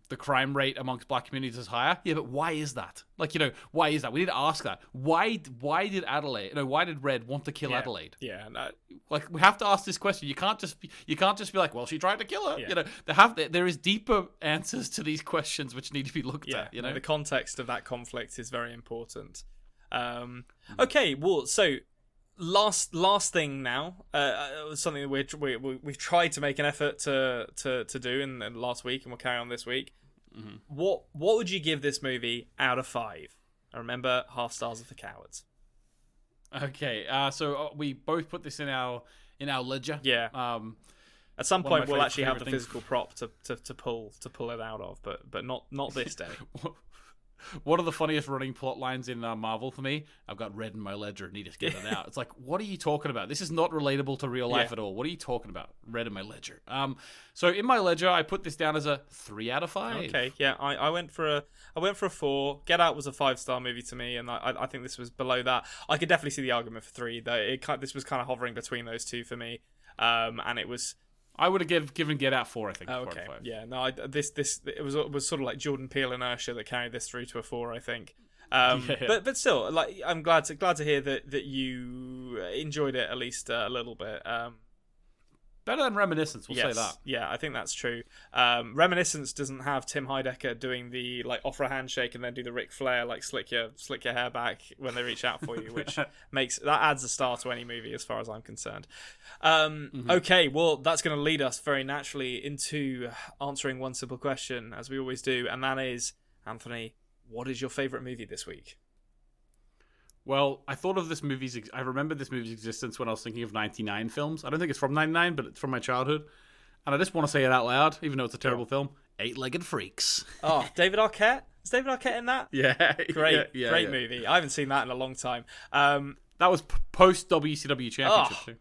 The crime rate amongst black communities is higher. Yeah, but why is that? Like, you know, why is that? We need to ask that. Why? Why did Adelaide? No, why did Red want to kill
yeah.
Adelaide?
Yeah, no,
like we have to ask this question. You can't just be, you can't just be like, well, she tried to kill her.
Yeah.
You know, there have there is deeper answers to these questions which need to be looked
yeah,
at. You
no,
know,
the context of that conflict is very important. Um,
Mm-hmm.
okay, well, so last last thing now, uh, uh, something that we, we, we've tried to make an effort to to, to do in, in last week, and we'll carry on this week. What what would you give this movie out of five? I remember half stars of the cowards.
Okay, uh, so uh, we both put this in our in our ledger.
Yeah.
Um,
At some point, we'll
fav-
actually have the
things.
physical prop to, to, to pull to pull it out of, but but not not this day.
one of the funniest running plot lines in uh, Marvel for me. I've got red in my ledger. Need to get it out. It's like, what are you talking about? This is not relatable to real life
Yeah.
at all. What are you talking about? Red in my ledger. Um, so in my ledger, I put this down as a three out of five.
Okay, yeah, I, I went for a I went for a four. Get Out was a five star movie to me, and I, I- think this was below that. I could definitely see the argument for three, though. It kind this was kind of hovering between those two for me, um, and it was
I would have give, given Get Out four. I think.
oh, okay.
five.
Yeah, no, I, this this it was it was sort of like Jordan Peele inertia that carried this through to a four, I think. Um,
Yeah.
But but still, like I'm glad to glad to hear that that you enjoyed it at least uh, a little bit. Um,
Better than Reminiscence. We'll
yes,
say that.
Yeah, I think that's true. Um, Reminiscence doesn't have Tim Heidecker doing the like offer a handshake and then do the Ric Flair like slick your slick your hair back when they reach out for you, which makes that adds a star to any movie as far as I'm concerned. Um,
Mm-hmm.
Okay, well that's going to lead us very naturally into answering one simple question as we always do, and that is Anthony, what is your favorite movie this week?
Well, I thought of this movie's. Ex- I remember this movie's existence when I was thinking of '99 films. I don't think it's from '99, but it's from my childhood, and I just want to say it out loud, even though it's a terrible film. Eight-legged freaks.
Oh, David Arquette. Is David Arquette in that?
Yeah,
Great,
yeah, yeah,
great
yeah.
movie. I haven't seen that in a long time. Um,
That was p- post WCW championship
Oh.
too.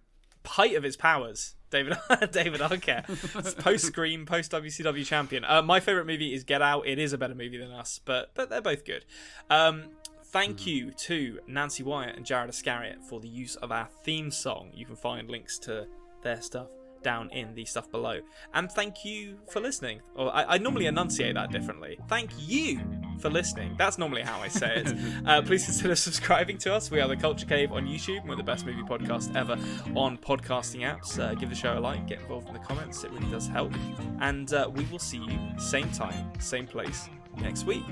height of its powers. David David Arquette, post Scream, post WCW champion. Uh, my favorite movie is Get Out. It is a better movie than Us, but but they're both good. Um, thank you to Nancy Wyatt and Jared Iscariot for the use of our theme song. You can find links to their stuff down in the stuff below. And thank you for listening. Or I, I normally enunciate that differently. Thank you for listening. That's normally how I say it. uh, please consider subscribing to us. We are the Culture Cave on YouTube. and We're the best movie podcast ever on podcasting apps. Uh, give the show a like, get involved in the comments. It really does help. And uh, we will see you same time, same place next week.